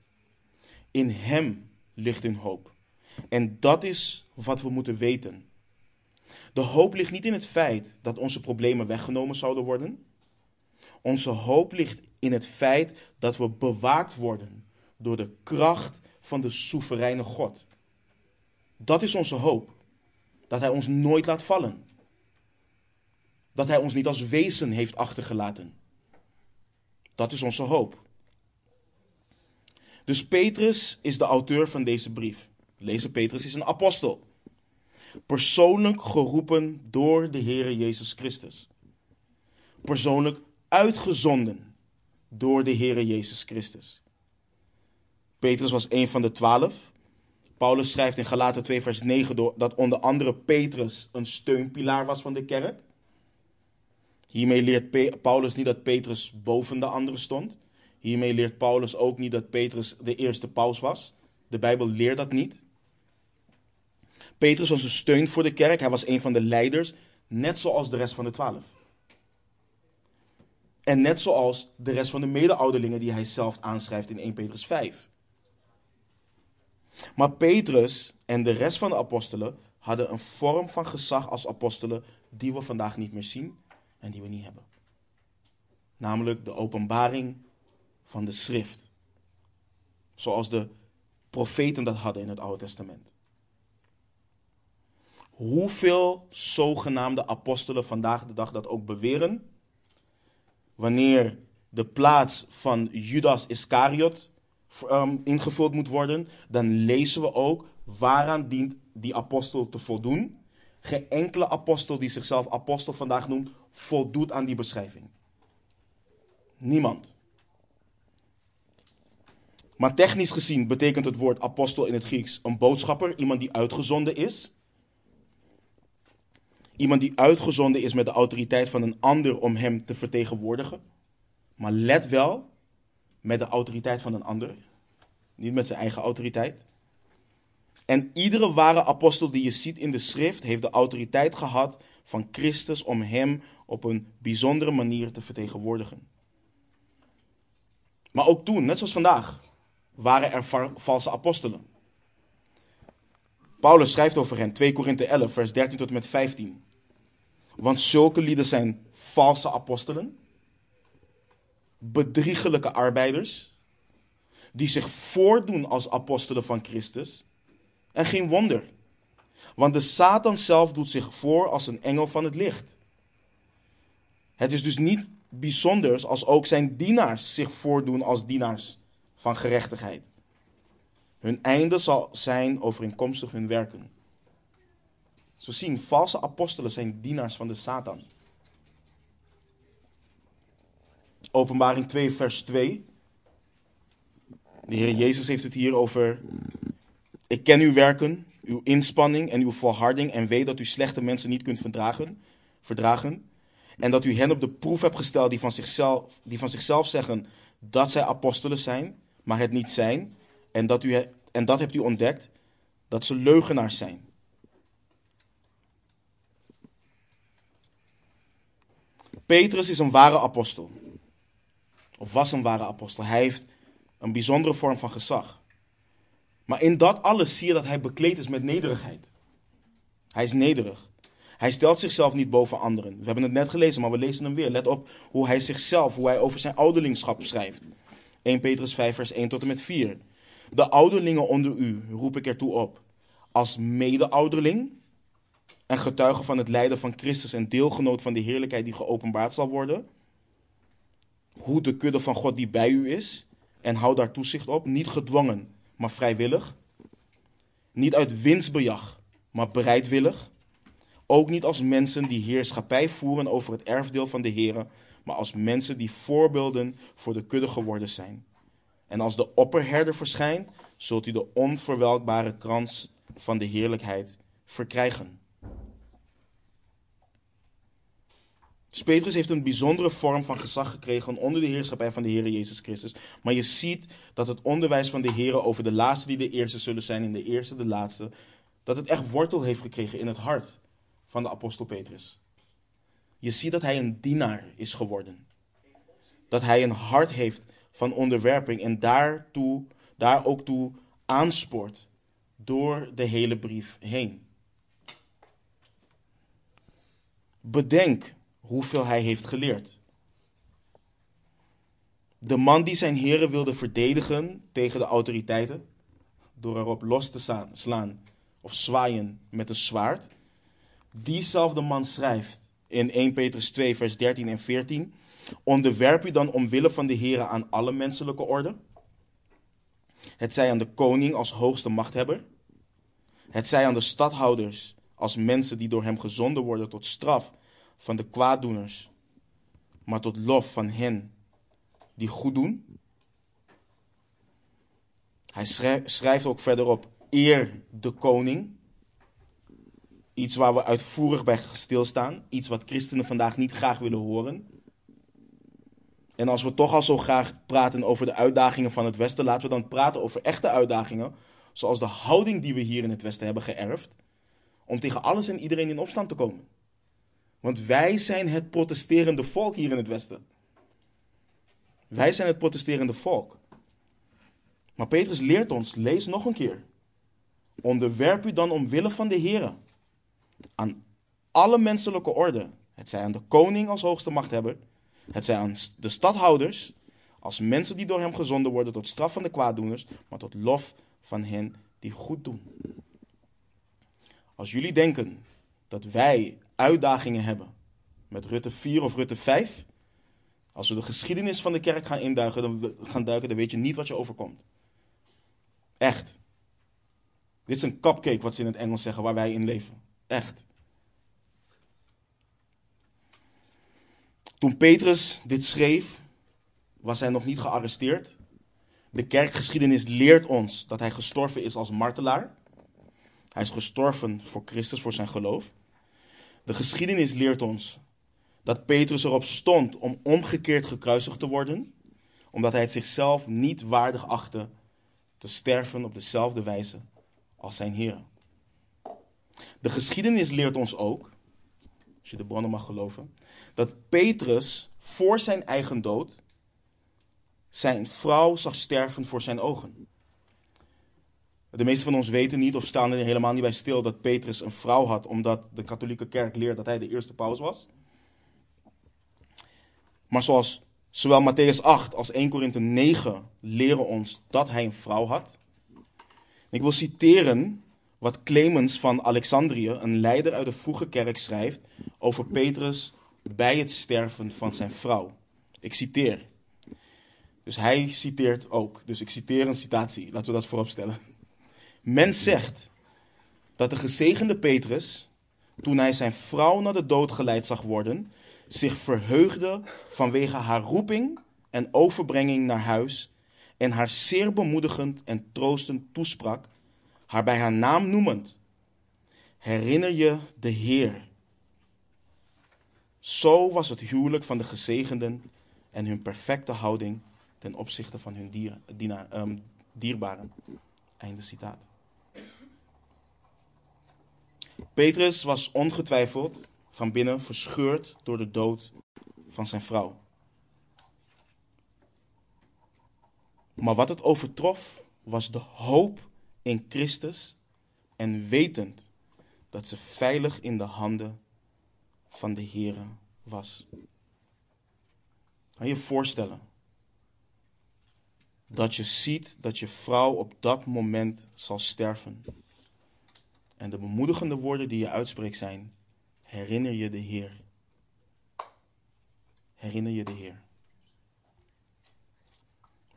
In Hem ligt hun hoop. En dat is wat we moeten weten. De hoop ligt niet in het feit dat onze problemen weggenomen zouden worden. Onze hoop ligt in het feit dat we bewaakt worden door de kracht van de soevereine God. Dat is onze hoop. Dat Hij ons nooit laat vallen. Dat Hij ons niet als wezen heeft achtergelaten. Dat is onze hoop. Dus Petrus is de auteur van deze brief. Lezen Petrus is een apostel. Persoonlijk geroepen door de Heer Jezus Christus. Persoonlijk uitgezonden door de Heer Jezus Christus. Petrus was een van de twaalf. Paulus schrijft in Galaten 2, vers 9 dat onder andere Petrus een steunpilaar was van de kerk. Hiermee leert Paulus niet dat Petrus boven de anderen stond. Hiermee leert Paulus ook niet dat Petrus de eerste paus was. De Bijbel leert dat niet. Petrus was een steun voor de kerk. Hij was een van de leiders, net zoals de rest van de twaalf. En net zoals de rest van de mede-ouderlingen die hij zelf aanschrijft in 1 Petrus 5. Maar Petrus en de rest van de apostelen hadden een vorm van gezag als apostelen die we vandaag niet meer zien en die we niet hebben. Namelijk de openbaring van de schrift. Zoals de profeten dat hadden in het Oude Testament. Hoeveel zogenaamde apostelen vandaag de dag dat ook beweren, wanneer de plaats van Judas Iscariot um, ingevuld moet worden, dan lezen we ook waaraan dient die apostel te voldoen. Geen enkele apostel die zichzelf apostel vandaag noemt, voldoet aan die beschrijving. Niemand. Maar technisch gezien betekent het woord apostel in het Grieks een boodschapper, iemand die uitgezonden is. Iemand die uitgezonden is met de autoriteit van een ander om hem te vertegenwoordigen. Maar let wel, met de autoriteit van een ander. Niet met zijn eigen autoriteit. En iedere ware apostel die je ziet in de schrift heeft de autoriteit gehad van Christus om hem op een bijzondere manier te vertegenwoordigen. Maar ook toen, net zoals vandaag, waren er valse apostelen. Paulus schrijft over hen, 2 Korinthe 11, vers 13 tot en met 15. Want zulke lieden zijn valse apostelen, bedriegelijke arbeiders, die zich voordoen als apostelen van Christus. En geen wonder, want de Satan zelf doet zich voor als een engel van het licht. Het is dus niet bijzonders als ook zijn dienaars zich voordoen als dienaars van gerechtigheid. Hun einde zal zijn overeenkomstig hun werken. Zo zien, valse apostelen zijn dienaars van de Satan. Openbaring 2, vers 2. De Heer Jezus heeft het hier over. Ik ken uw werken, uw inspanning en uw volharding en weet dat u slechte mensen niet kunt verdragen. verdragen en dat u hen op de proef hebt gesteld die van, zichzelf, die van zichzelf zeggen dat zij apostelen zijn, maar het niet zijn. En dat, u, en dat hebt u ontdekt, dat ze leugenaars zijn. Petrus is een ware apostel. Of was een ware apostel. Hij heeft een bijzondere vorm van gezag. Maar in dat alles zie je dat hij bekleed is met nederigheid. Hij is nederig. Hij stelt zichzelf niet boven anderen. We hebben het net gelezen, maar we lezen hem weer. Let op hoe hij zichzelf, hoe hij over zijn ouderlingschap schrijft. 1 Petrus 5, vers 1 tot en met 4. De ouderlingen onder u roep ik ertoe op. Als mede-ouderling en getuige van het lijden van Christus en deelgenoot van de heerlijkheid die geopenbaard zal worden. Hoe de kudde van God die bij u is. En hou daar toezicht op. Niet gedwongen, maar vrijwillig. Niet uit winstbejag, maar bereidwillig. Ook niet als mensen die heerschappij voeren over het erfdeel van de Heer, maar als mensen die voorbeelden voor de kudde geworden zijn. En als de opperherder verschijnt, zult u de onverwelkbare krans van de heerlijkheid verkrijgen. Petrus heeft een bijzondere vorm van gezag gekregen onder de heerschappij van de Heer Jezus Christus. Maar je ziet dat het onderwijs van de Heer over de laatste die de eerste zullen zijn, in de eerste de laatste, dat het echt wortel heeft gekregen in het hart van de apostel Petrus. Je ziet dat hij een dienaar is geworden. Dat hij een hart heeft van onderwerping en daartoe, daar ook toe aanspoort door de hele brief heen. Bedenk hoeveel hij heeft geleerd. De man die zijn heren wilde verdedigen tegen de autoriteiten, door erop los te slaan of zwaaien met een zwaard, diezelfde man schrijft in 1 Petrus 2, vers 13 en 14: Onderwerp u dan omwille van de heren aan alle menselijke orde. Het zij aan de koning als hoogste machthebber. Het zij aan de stadhouders als mensen die door hem gezonden worden tot straf van de kwaaddoeners, maar tot lof van hen die goed doen. Hij schrijft ook verderop: eer de koning. Iets waar we uitvoerig bij stilstaan. Iets wat christenen vandaag niet graag willen horen. En als we toch al zo graag praten over de uitdagingen van het Westen, laten we dan praten over echte uitdagingen. Zoals de houding die we hier in het Westen hebben geërfd. Om tegen alles en iedereen in opstand te komen. Want wij zijn het protesterende volk hier in het Westen. Wij zijn het protesterende volk. Maar Petrus leert ons, lees nog een keer. Onderwerp u dan omwille van de Heer aan alle menselijke orde. Het zij aan de koning als hoogste machthebber. Het zij aan de stadhouders als mensen die door hem gezonden worden tot straf van de kwaaddoeners, maar tot lof van hen die goed doen. Als jullie denken dat wij uitdagingen hebben met Rutte 4 of Rutte 5, als we de geschiedenis van de kerk gaan induiken, dan, gaan duiken, dan weet je niet wat je overkomt. Echt. Dit is een cupcake, wat ze in het Engels zeggen, waar wij in leven. Echt. Toen Petrus dit schreef, was hij nog niet gearresteerd. De kerkgeschiedenis leert ons dat hij gestorven is als martelaar. Hij is gestorven voor Christus, voor zijn geloof. De geschiedenis leert ons dat Petrus erop stond om omgekeerd gekruisigd te worden, omdat hij het zichzelf niet waardig achtte te sterven op dezelfde wijze als zijn Heer. De geschiedenis leert ons ook, als je de bronnen mag geloven, dat Petrus voor zijn eigen dood zijn vrouw zag sterven voor zijn ogen. De meeste van ons weten niet of staan er helemaal niet bij stil dat Petrus een vrouw had, omdat de katholieke kerk leert dat hij de eerste paus was. Maar zoals zowel Matthäus 8 als 1 Korinthe 9 leren ons dat hij een vrouw had. Ik wil citeren wat Clemens van Alexandrië, een leider uit de vroege kerk, schrijft over Petrus bij het sterven van zijn vrouw. Ik citeer. Dus hij citeert ook. Dus ik citeer een citatie. Laten we dat voorop stellen. Men zegt dat de gezegende Petrus, toen hij zijn vrouw naar de dood geleid zag worden, zich verheugde vanwege haar roeping en overbrenging naar huis en haar zeer bemoedigend en troostend toesprak, haar bij haar naam noemend. Herinner je de Heer. Zo was het huwelijk van de gezegenden en hun perfecte houding ten opzichte van hun diena, um, dierbaren. Einde citaat. Petrus was ongetwijfeld van binnen verscheurd door de dood van zijn vrouw. Maar wat het overtrof was de hoop in Christus en wetend dat ze veilig in de handen van de Here was. Kan je je voorstellen dat je ziet dat je vrouw op dat moment zal sterven? En de bemoedigende woorden die je uitspreekt zijn: Herinner je de Heer. Herinner je de Heer.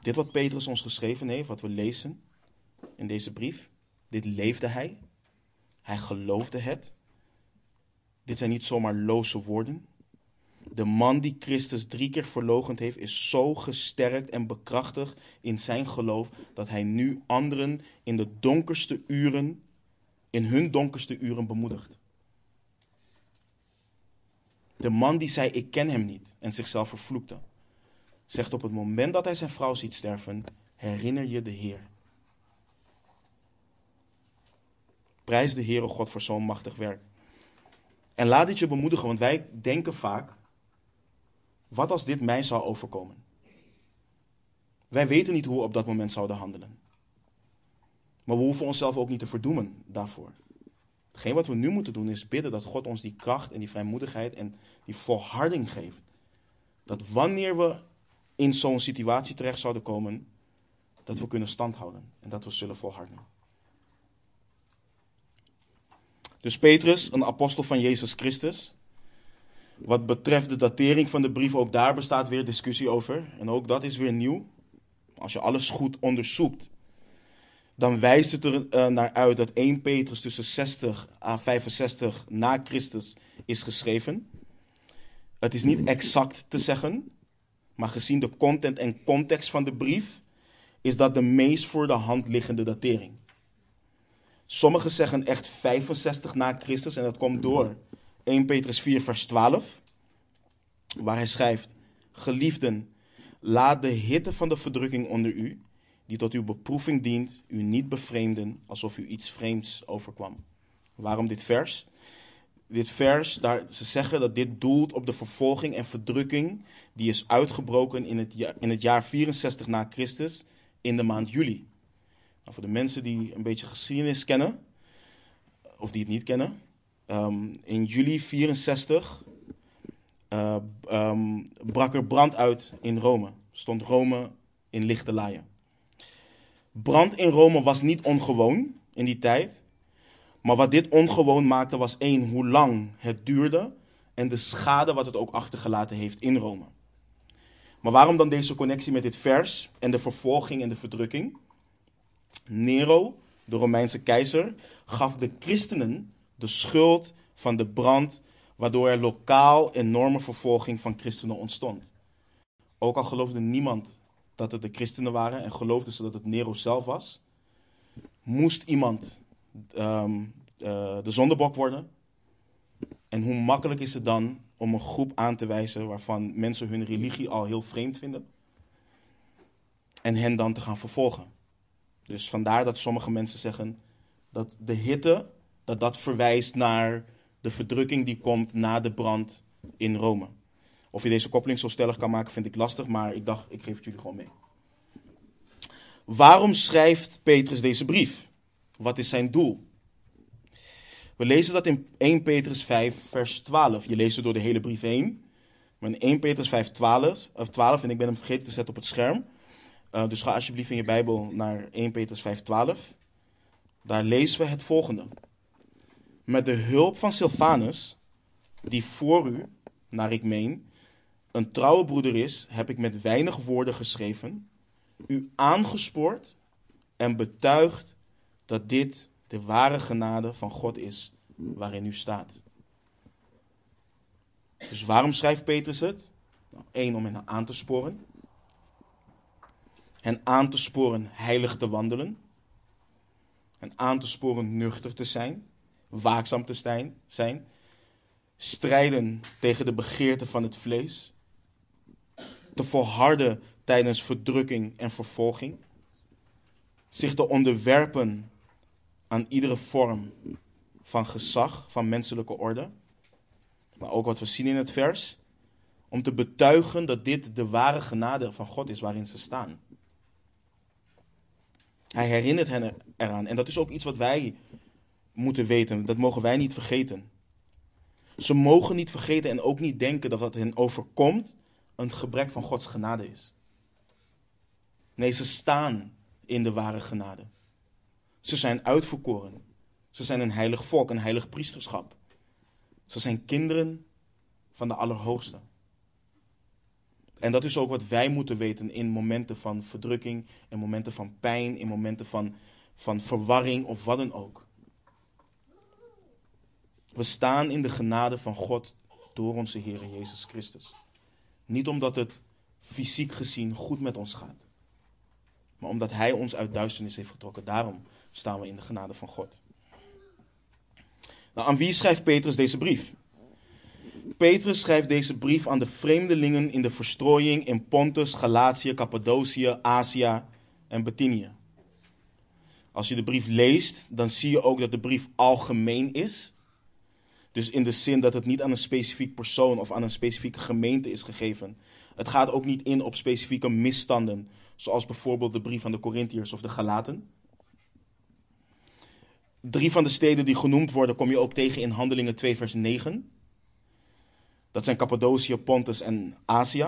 Dit wat Petrus ons geschreven heeft, wat we lezen in deze brief, dit leefde hij. Hij geloofde het. Dit zijn niet zomaar loze woorden. De man die Christus drie keer verlogend heeft, is zo gesterkt en bekrachtigd in zijn geloof dat hij nu anderen in de donkerste uren, in hun donkerste uren bemoedigt. De man die zei: Ik ken hem niet en zichzelf vervloekte, zegt op het moment dat hij zijn vrouw ziet sterven: Herinner je de Heer. Prijs de Heere God voor zo'n machtig werk. En laat dit je bemoedigen, want wij denken vaak: wat als dit mij zou overkomen? Wij weten niet hoe we op dat moment zouden handelen. Maar we hoeven onszelf ook niet te verdoemen daarvoor. Hetgeen wat we nu moeten doen is bidden dat God ons die kracht en die vrijmoedigheid en die volharding geeft. Dat wanneer we in zo'n situatie terecht zouden komen, dat we kunnen standhouden en dat we zullen volharden. Dus Petrus, een apostel van Jezus Christus. Wat betreft de datering van de brief, ook daar bestaat weer discussie over. En ook dat is weer nieuw. Als je alles goed onderzoekt, dan wijst het er uh, naar uit dat 1 Petrus tussen 60 à 65 na Christus is geschreven. Het is niet exact te zeggen, maar gezien de content en context van de brief, is dat de meest voor de hand liggende datering. Sommigen zeggen echt 65 na Christus en dat komt door 1 Petrus 4 vers 12, waar hij schrijft, Geliefden, laat de hitte van de verdrukking onder u, die tot uw beproeving dient, u niet bevreemden alsof u iets vreemds overkwam. Waarom dit vers? Dit vers, daar, ze zeggen dat dit doelt op de vervolging en verdrukking die is uitgebroken in het, jaar, in het jaar 64 na Christus in de maand juli. Nou, voor de mensen die een beetje geschiedenis kennen, of die het niet kennen, um, in juli 64 uh, um, brak er brand uit in Rome. Stond Rome in lichte laaien. Brand in Rome was niet ongewoon in die tijd. Maar wat dit ongewoon maakte was één, hoe lang het duurde en de schade wat het ook achtergelaten heeft in Rome. Maar waarom dan deze connectie met dit vers en de vervolging en de verdrukking? Nero, de Romeinse keizer, gaf de christenen de schuld van de brand, waardoor er lokaal enorme vervolging van christenen ontstond. Ook al geloofde niemand dat het de christenen waren en geloofden ze dat het Nero zelf was, moest iemand um, uh, de zondebok worden. En hoe makkelijk is het dan om een groep aan te wijzen waarvan mensen hun religie al heel vreemd vinden en hen dan te gaan vervolgen? Dus vandaar dat sommige mensen zeggen dat de hitte, dat dat verwijst naar de verdrukking die komt na de brand in Rome. Of je deze koppeling zo stellig kan maken, vind ik lastig, maar ik dacht, ik geef het jullie gewoon mee. Waarom schrijft Petrus deze brief? Wat is zijn doel? We lezen dat in 1 Petrus 5, vers 12. Je leest het door de hele brief heen. Maar in 1 Petrus 5, 12, of 12 en ik ben hem vergeten te zetten op het scherm. Uh, dus ga alsjeblieft in je Bijbel naar 1 Petrus 5, 12. Daar lezen we het volgende. Met de hulp van Silvanus, die voor u, naar ik meen, een trouwe broeder is, heb ik met weinig woorden geschreven, u aangespoord en betuigd dat dit de ware genade van God is waarin u staat. Dus waarom schrijft Petrus het? Nou, Eén, om hen aan te sporen. Hen aan te sporen heilig te wandelen. En aan te sporen nuchter te zijn. Waakzaam te zijn. Strijden tegen de begeerte van het vlees. Te volharden tijdens verdrukking en vervolging. Zich te onderwerpen aan iedere vorm van gezag, van menselijke orde. Maar ook wat we zien in het vers. Om te betuigen dat dit de ware genade van God is waarin ze staan. Hij herinnert hen eraan. En dat is ook iets wat wij moeten weten. Dat mogen wij niet vergeten. Ze mogen niet vergeten en ook niet denken dat wat hen overkomt een gebrek van Gods genade is. Nee, ze staan in de ware genade. Ze zijn uitverkoren. Ze zijn een heilig volk, een heilig priesterschap. Ze zijn kinderen van de Allerhoogste. En dat is ook wat wij moeten weten in momenten van verdrukking, in momenten van pijn, in momenten van, van verwarring of wat dan ook. We staan in de genade van God door onze Heer Jezus Christus. Niet omdat het fysiek gezien goed met ons gaat, maar omdat Hij ons uit duisternis heeft getrokken. Daarom staan we in de genade van God. Nou, aan wie schrijft Petrus deze brief? Petrus schrijft deze brief aan de vreemdelingen in de verstrooiing in Pontus, Galatië, Cappadocië, Azië en Bithynië. Als je de brief leest, dan zie je ook dat de brief algemeen is. Dus in de zin dat het niet aan een specifiek persoon of aan een specifieke gemeente is gegeven. Het gaat ook niet in op specifieke misstanden, zoals bijvoorbeeld de brief aan de Corinthiërs of de Galaten. Drie van de steden die genoemd worden kom je ook tegen in Handelingen 2, vers 9. Dat zijn Cappadocië, Pontus en Azië.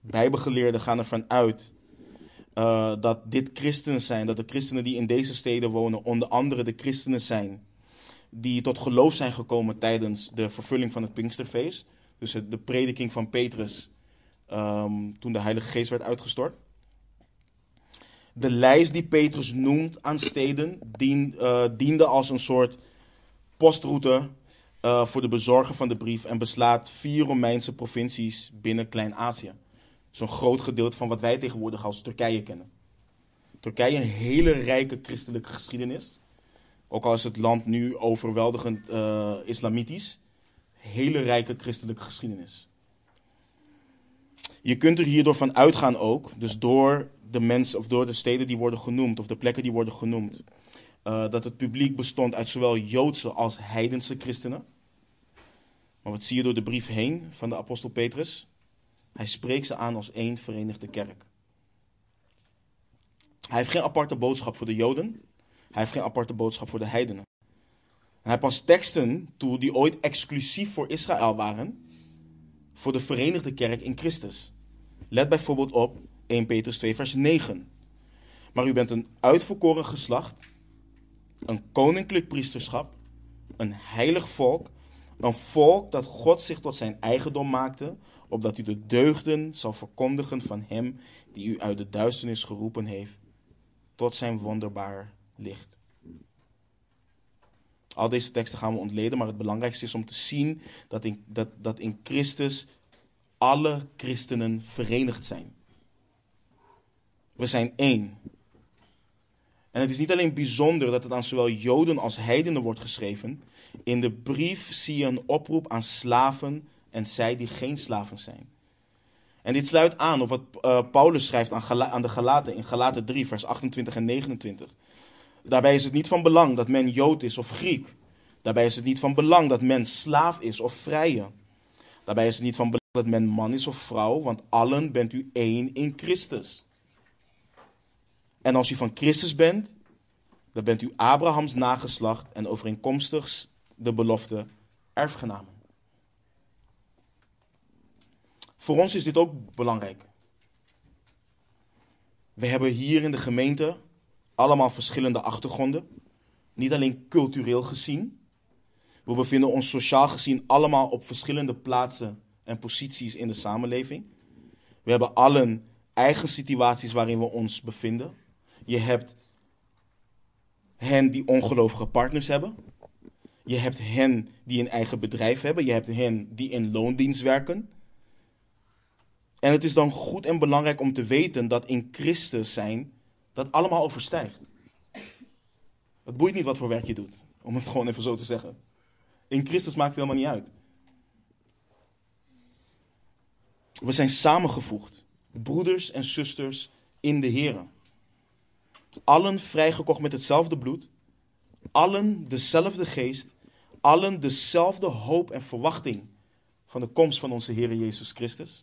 Bijbelgeleerden gaan ervan uit uh, dat dit christenen zijn, dat de christenen die in deze steden wonen, onder andere de christenen zijn die tot geloof zijn gekomen tijdens de vervulling van het Pinksterfeest. Dus de prediking van Petrus um, toen de Heilige Geest werd uitgestort de lijst die Petrus noemt aan steden uh, diende als een soort postroute uh, voor de bezorger van de brief en beslaat vier Romeinse provincies binnen Klein-Azië. Zo'n groot gedeelte van wat wij tegenwoordig als Turkije kennen. Turkije een hele rijke christelijke geschiedenis. Ook al is het land nu overweldigend uh, islamitisch, hele rijke christelijke geschiedenis. Je kunt er hierdoor van uitgaan ook, dus door de mensen of door de steden die worden genoemd, of de plekken die worden genoemd, uh, dat het publiek bestond uit zowel Joodse als heidense christenen. Maar wat zie je door de brief heen van de apostel Petrus? Hij spreekt ze aan als één verenigde kerk. Hij heeft geen aparte boodschap voor de Joden. Hij heeft geen aparte boodschap voor de heidenen. hij past teksten toe die ooit exclusief voor Israël waren, voor de verenigde kerk in Christus. Let bijvoorbeeld op 1 Petrus 2, vers 9. Maar u bent een uitverkoren geslacht, een koninklijk priesterschap, een heilig volk, een volk dat God zich tot zijn eigendom maakte, opdat u de deugden zal verkondigen van Hem die u uit de duisternis geroepen heeft, tot zijn wonderbaar licht. Al deze teksten gaan we ontleden, maar het belangrijkste is om te zien dat in, dat, dat in Christus alle christenen verenigd zijn. We zijn één. En het is niet alleen bijzonder dat het aan zowel Joden als heidenen wordt geschreven. In de brief zie je een oproep aan slaven en zij die geen slaven zijn. En dit sluit aan op wat uh, Paulus schrijft aan, aan de Galaten in Galaten 3, vers 28 en 29. Daarbij is het niet van belang dat men Jood is of Griek. Daarbij is het niet van belang dat men slaaf is of vrije. Daarbij is het niet van belang dat men man is of vrouw, want allen bent u één in Christus. En als u van Christus bent, dan bent u Abrahams nageslacht en overeenkomstig de belofte erfgenamen. Voor ons is dit ook belangrijk. We hebben hier in de gemeente allemaal verschillende achtergronden. Niet alleen cultureel gezien. We bevinden ons sociaal gezien allemaal op verschillende plaatsen en posities in de samenleving. We hebben allen eigen situaties waarin we ons bevinden. Je hebt hen die ongelovige partners hebben. Je hebt hen die een eigen bedrijf hebben. Je hebt hen die in loondienst werken. En het is dan goed en belangrijk om te weten dat in Christus zijn dat allemaal overstijgt. Het boeit niet wat voor werk je doet, om het gewoon even zo te zeggen. In Christus maakt het helemaal niet uit. We zijn samengevoegd, broeders en zusters in de Heer. Allen vrijgekocht met hetzelfde bloed, allen dezelfde geest, allen dezelfde hoop en verwachting van de komst van onze Heer Jezus Christus.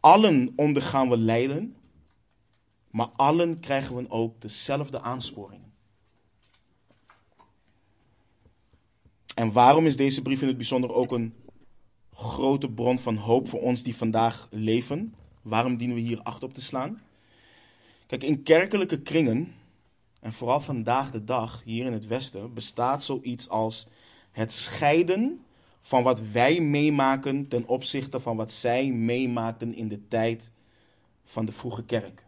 Allen ondergaan we lijden, maar allen krijgen we ook dezelfde aansporingen. En waarom is deze brief in het bijzonder ook een grote bron van hoop voor ons die vandaag leven? Waarom dienen we hier acht op te slaan? Kijk, in kerkelijke kringen, en vooral vandaag de dag hier in het Westen, bestaat zoiets als het scheiden van wat wij meemaken ten opzichte van wat zij meemaakten in de tijd van de vroege kerk.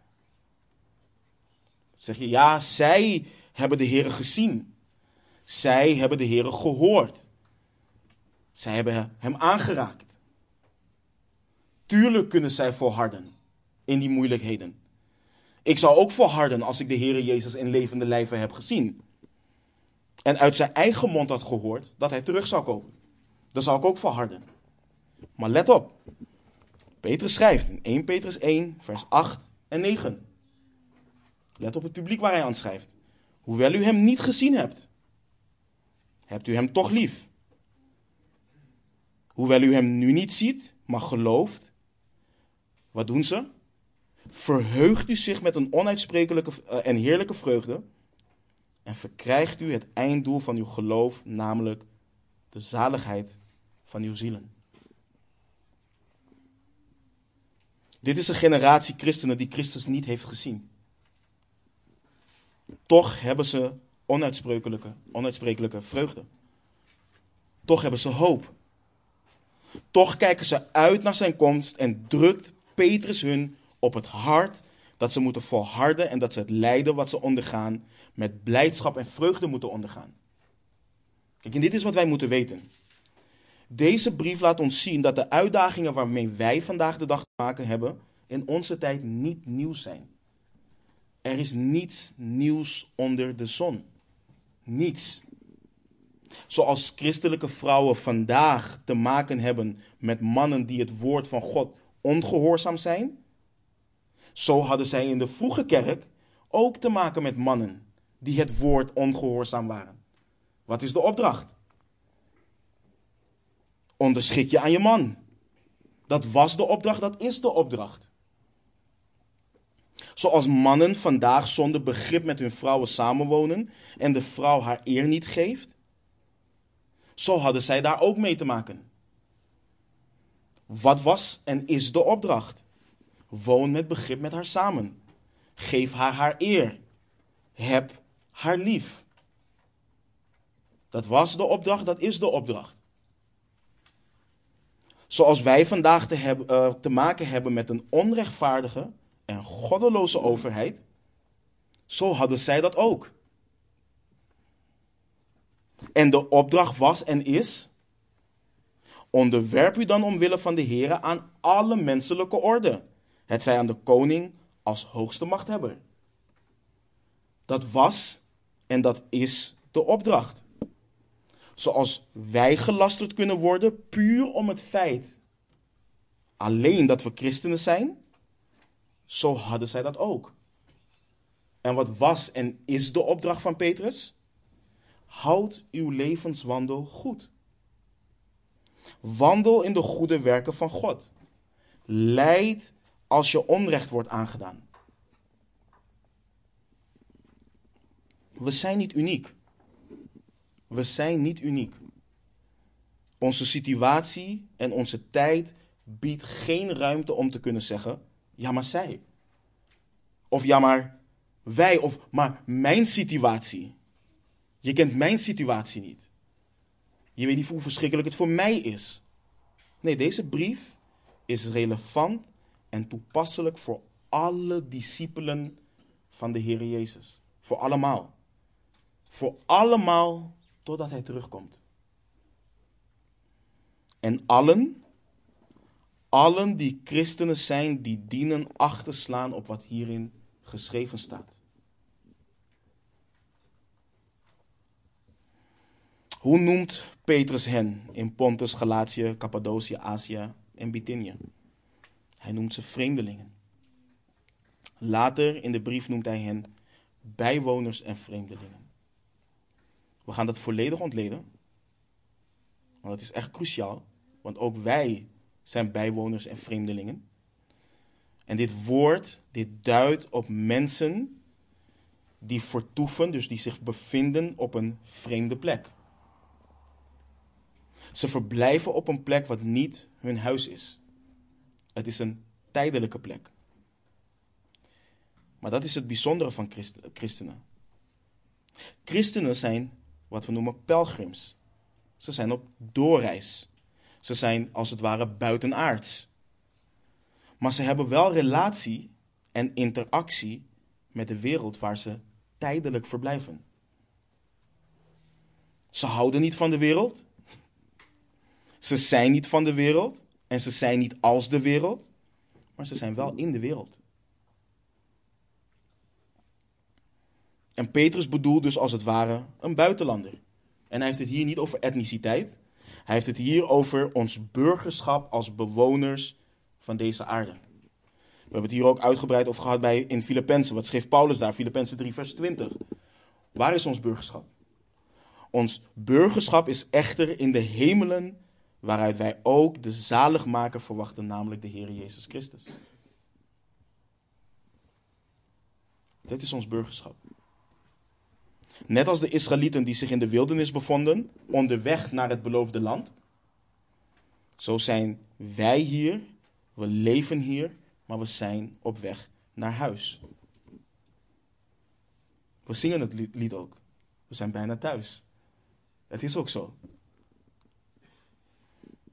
Zeg je, ja, zij hebben de Heer gezien. Zij hebben de Heer gehoord. Zij hebben Hem aangeraakt. Tuurlijk kunnen zij volharden in die moeilijkheden. Ik zou ook volharden als ik de Heer Jezus in levende lijven heb gezien. En uit zijn eigen mond had gehoord dat hij terug zou komen dan zal ik ook volharden. Maar let op. Petrus schrijft in 1 Petrus 1, vers 8 en 9. Let op het publiek waar hij aan schrijft. Hoewel u hem niet gezien hebt, hebt u hem toch lief. Hoewel u hem nu niet ziet, maar gelooft, wat doen ze? Verheugt u zich met een onuitsprekelijke eh, en heerlijke vreugde en verkrijgt u het einddoel van uw geloof, namelijk de zaligheid van uw zielen. Dit is een generatie christenen die Christus niet heeft gezien. Toch hebben ze onuitsprekelijke, onuitsprekelijke vreugde. Toch hebben ze hoop. Toch kijken ze uit naar zijn komst en drukt Petrus hun op het hart dat ze moeten volharden en dat ze het lijden wat ze ondergaan met blijdschap en vreugde moeten ondergaan. Kijk, en dit is wat wij moeten weten. Deze brief laat ons zien dat de uitdagingen waarmee wij vandaag de dag te maken hebben, in onze tijd niet nieuw zijn. Er is niets nieuws onder de zon. niets. Zoals christelijke vrouwen vandaag te maken hebben met mannen die het woord van God ongehoorzaam zijn, zo hadden zij in de vroege kerk ook te maken met mannen die het woord ongehoorzaam waren. Wat is de opdracht? Onderschik je aan je man. Dat was de opdracht, dat is de opdracht. Zoals mannen vandaag zonder begrip met hun vrouwen samenwonen en de vrouw haar eer niet geeft, zo hadden zij daar ook mee te maken. Wat was en is de opdracht? Woon met begrip met haar samen. Geef haar haar eer. Heb haar lief. Dat was de opdracht, dat is de opdracht. Zoals wij vandaag te, hebben, uh, te maken hebben met een onrechtvaardige en goddeloze overheid, zo hadden zij dat ook. En de opdracht was en is: onderwerp u dan omwille van de Heer aan alle menselijke orde, het zij aan de koning als hoogste machthebber. Dat was en dat is de opdracht. Zoals wij gelasterd kunnen worden puur om het feit alleen dat we christenen zijn, zo hadden zij dat ook. En wat was en is de opdracht van Petrus? Houd uw levenswandel goed. Wandel in de goede werken van God. Leid als je onrecht wordt aangedaan. We zijn niet uniek. We zijn niet uniek. Onze situatie en onze tijd biedt geen ruimte om te kunnen zeggen: ja, maar zij. Of ja, maar wij. Of maar mijn situatie. Je kent mijn situatie niet. Je weet niet hoe verschrikkelijk het voor mij is. Nee, deze brief is relevant en toepasselijk voor alle discipelen van de Heer Jezus. Voor allemaal. Voor allemaal totdat Hij terugkomt. En allen, allen die christenen zijn, die dienen acht te slaan op wat hierin geschreven staat. Hoe noemt Petrus hen in Pontus, Galatië, Cappadocië, Azië en Bithynië? Hij noemt ze vreemdelingen. Later in de brief noemt hij hen bijwoners en vreemdelingen. We gaan dat volledig ontleden. Want dat is echt cruciaal. Want ook wij zijn bijwoners en vreemdelingen. En dit woord, dit duidt op mensen die vertoeven, dus die zich bevinden op een vreemde plek. Ze verblijven op een plek wat niet hun huis is. Het is een tijdelijke plek. Maar dat is het bijzondere van christenen. Christenen zijn wat we noemen pelgrims. Ze zijn op doorreis. Ze zijn als het ware buitenaards. Maar ze hebben wel relatie en interactie met de wereld waar ze tijdelijk verblijven. Ze houden niet van de wereld. Ze zijn niet van de wereld. En ze zijn niet als de wereld. Maar ze zijn wel in de wereld. En Petrus bedoelt dus als het ware een buitenlander. En hij heeft het hier niet over etniciteit. Hij heeft het hier over ons burgerschap als bewoners van deze aarde. We hebben het hier ook uitgebreid over gehad bij, in Filippenzen. Wat schreef Paulus daar? Filippenzen 3, vers 20. Waar is ons burgerschap? Ons burgerschap is echter in de hemelen, waaruit wij ook de zaligmaker verwachten, namelijk de Heer Jezus Christus. Dit is ons burgerschap. Net als de Israëlieten die zich in de wildernis bevonden, onderweg naar het beloofde land. Zo zijn wij hier, we leven hier, maar we zijn op weg naar huis. We zingen het lied ook. We zijn bijna thuis. Het is ook zo.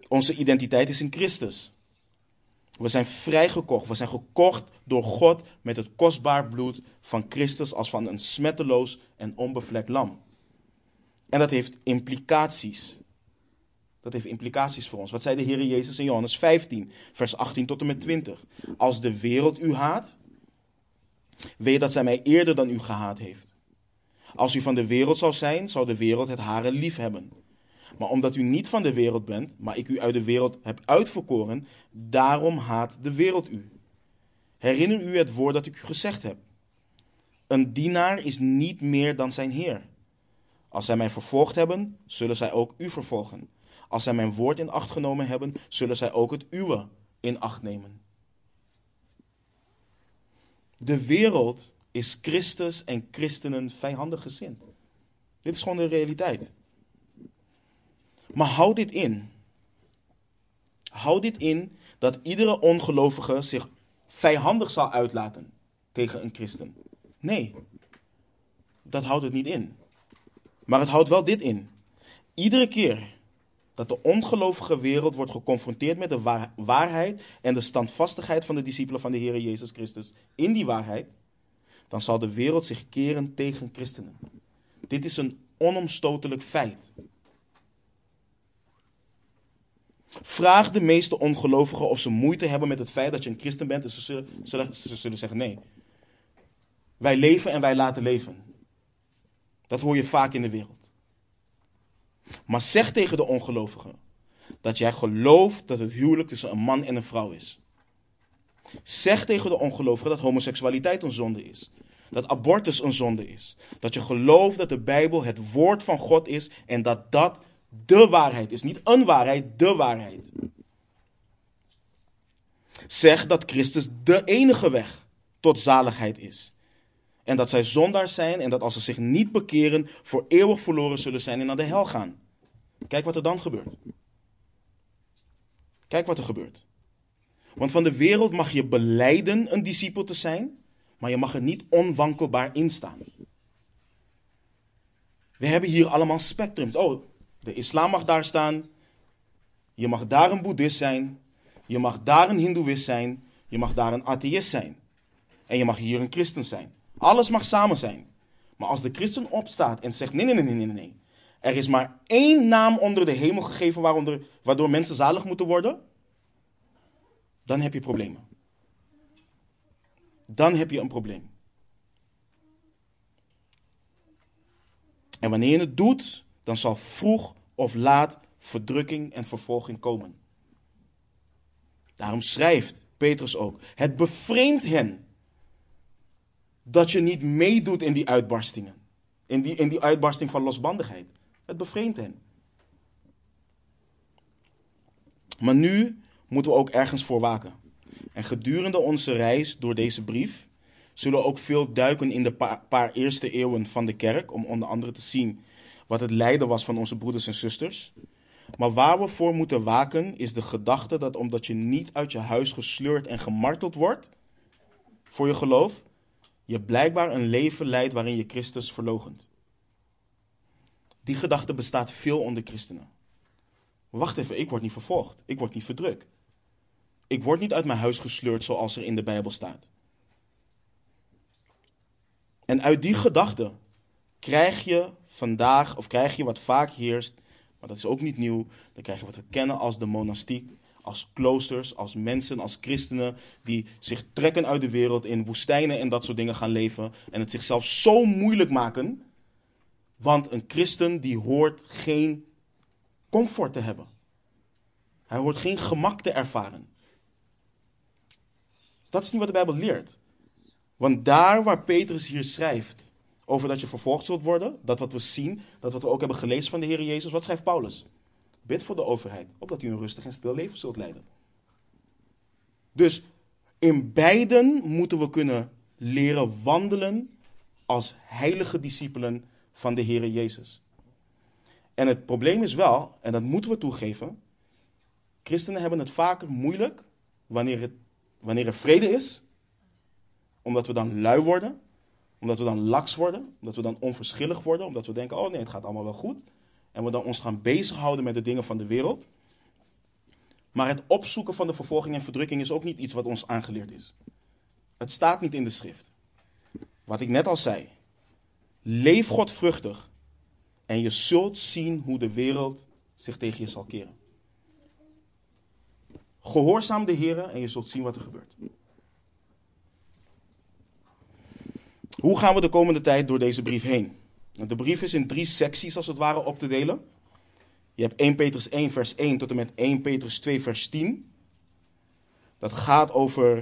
Onze identiteit is in Christus. We zijn vrijgekocht. We zijn gekocht door God met het kostbaar bloed van Christus als van een smetteloos en onbevlekt lam. En dat heeft implicaties. Dat heeft implicaties voor ons. Wat zei de Heer Jezus in Johannes 15, vers 18 tot en met 20? Als de wereld u haat, weet dat zij mij eerder dan u gehaat heeft. Als u van de wereld zou zijn, zou de wereld het hare lief hebben. Maar omdat u niet van de wereld bent, maar ik u uit de wereld heb uitverkoren, daarom haat de wereld u. Herinner u het woord dat ik u gezegd heb. Een dienaar is niet meer dan zijn heer. Als zij mij vervolgd hebben, zullen zij ook u vervolgen. Als zij mijn woord in acht genomen hebben, zullen zij ook het uwe in acht nemen. De wereld is Christus en christenen vijandig gezind. Dit is gewoon de realiteit. Maar houd dit in. Houd dit in dat iedere ongelovige zich vijandig zal uitlaten tegen een christen. Nee, dat houdt het niet in. Maar het houdt wel dit in. Iedere keer dat de ongelovige wereld wordt geconfronteerd met de waarheid en de standvastigheid van de discipelen van de Heer Jezus Christus in die waarheid, dan zal de wereld zich keren tegen christenen. Dit is een onomstotelijk feit. Vraag de meeste ongelovigen of ze moeite hebben met het feit dat je een christen bent en ze zullen, zullen, zullen zeggen nee. Wij leven en wij laten leven. Dat hoor je vaak in de wereld. Maar zeg tegen de ongelovigen dat jij gelooft dat het huwelijk tussen een man en een vrouw is. Zeg tegen de ongelovigen dat homoseksualiteit een zonde is. Dat abortus een zonde is. Dat je gelooft dat de Bijbel het woord van God is en dat dat de waarheid is. Niet een waarheid, de waarheid. Zeg dat Christus de enige weg tot zaligheid is. En dat zij zondaars zijn en dat als ze zich niet bekeren, voor eeuwig verloren zullen zijn en naar de hel gaan. Kijk wat er dan gebeurt. Kijk wat er gebeurt. Want van de wereld mag je beleiden een discipel te zijn, maar je mag er niet onwankelbaar in staan. We hebben hier allemaal spectrums. Oh, de islam mag daar staan. Je mag daar een boeddhist zijn. Je mag daar een hindoeïst zijn. Je mag daar een atheïst zijn. En je mag hier een christen zijn. Alles mag samen zijn. Maar als de christen opstaat en zegt: nee, nee, nee, nee, nee. Er is maar één naam onder de hemel gegeven waaronder, waardoor mensen zalig moeten worden. Dan heb je problemen. Dan heb je een probleem. En wanneer je het doet, dan zal vroeg of laat verdrukking en vervolging komen. Daarom schrijft Petrus ook: Het bevreemdt hen dat je niet meedoet in die uitbarstingen. In die, in die uitbarsting van losbandigheid. Het bevreemdt hen. Maar nu moeten we ook ergens voor waken. En gedurende onze reis door deze brief zullen we ook veel duiken in de paar eerste eeuwen van de kerk, om onder andere te zien wat het lijden was van onze broeders en zusters. Maar waar we voor moeten waken is de gedachte dat omdat je niet uit je huis gesleurd en gemarteld wordt voor je geloof, je blijkbaar een leven leidt waarin je Christus verlogent. Die gedachte bestaat veel onder christenen. Wacht even, ik word niet vervolgd. Ik word niet verdrukt. Ik word niet uit mijn huis gesleurd zoals er in de Bijbel staat. En uit die gedachte krijg je vandaag, of krijg je wat vaak heerst, maar dat is ook niet nieuw, dan krijg je wat we kennen als de monastiek, als kloosters, als mensen, als christenen die zich trekken uit de wereld in woestijnen en dat soort dingen gaan leven en het zichzelf zo moeilijk maken, want een christen die hoort geen comfort te hebben. Hij hoort geen gemak te ervaren. Dat is niet wat de Bijbel leert. Want daar waar Petrus hier schrijft over dat je vervolgd zult worden, dat wat we zien, dat wat we ook hebben gelezen van de Heer Jezus, wat schrijft Paulus? Bid voor de overheid, opdat u een rustig en stil leven zult leiden. Dus in beiden moeten we kunnen leren wandelen als heilige discipelen van de Heer Jezus. En het probleem is wel, en dat moeten we toegeven, christenen hebben het vaker moeilijk wanneer, het, wanneer er vrede is, omdat we dan lui worden, omdat we dan laks worden, omdat we dan onverschillig worden, omdat we denken, oh nee, het gaat allemaal wel goed. En we dan ons gaan bezighouden met de dingen van de wereld. Maar het opzoeken van de vervolging en verdrukking is ook niet iets wat ons aangeleerd is. Het staat niet in de schrift. Wat ik net al zei. Leef God vruchtig en je zult zien hoe de wereld zich tegen je zal keren. Gehoorzaam de Heer en je zult zien wat er gebeurt. Hoe gaan we de komende tijd door deze brief heen? De brief is in drie secties als het ware op te delen. Je hebt 1 Petrus 1 vers 1 tot en met 1 Petrus 2 vers 10. Dat gaat over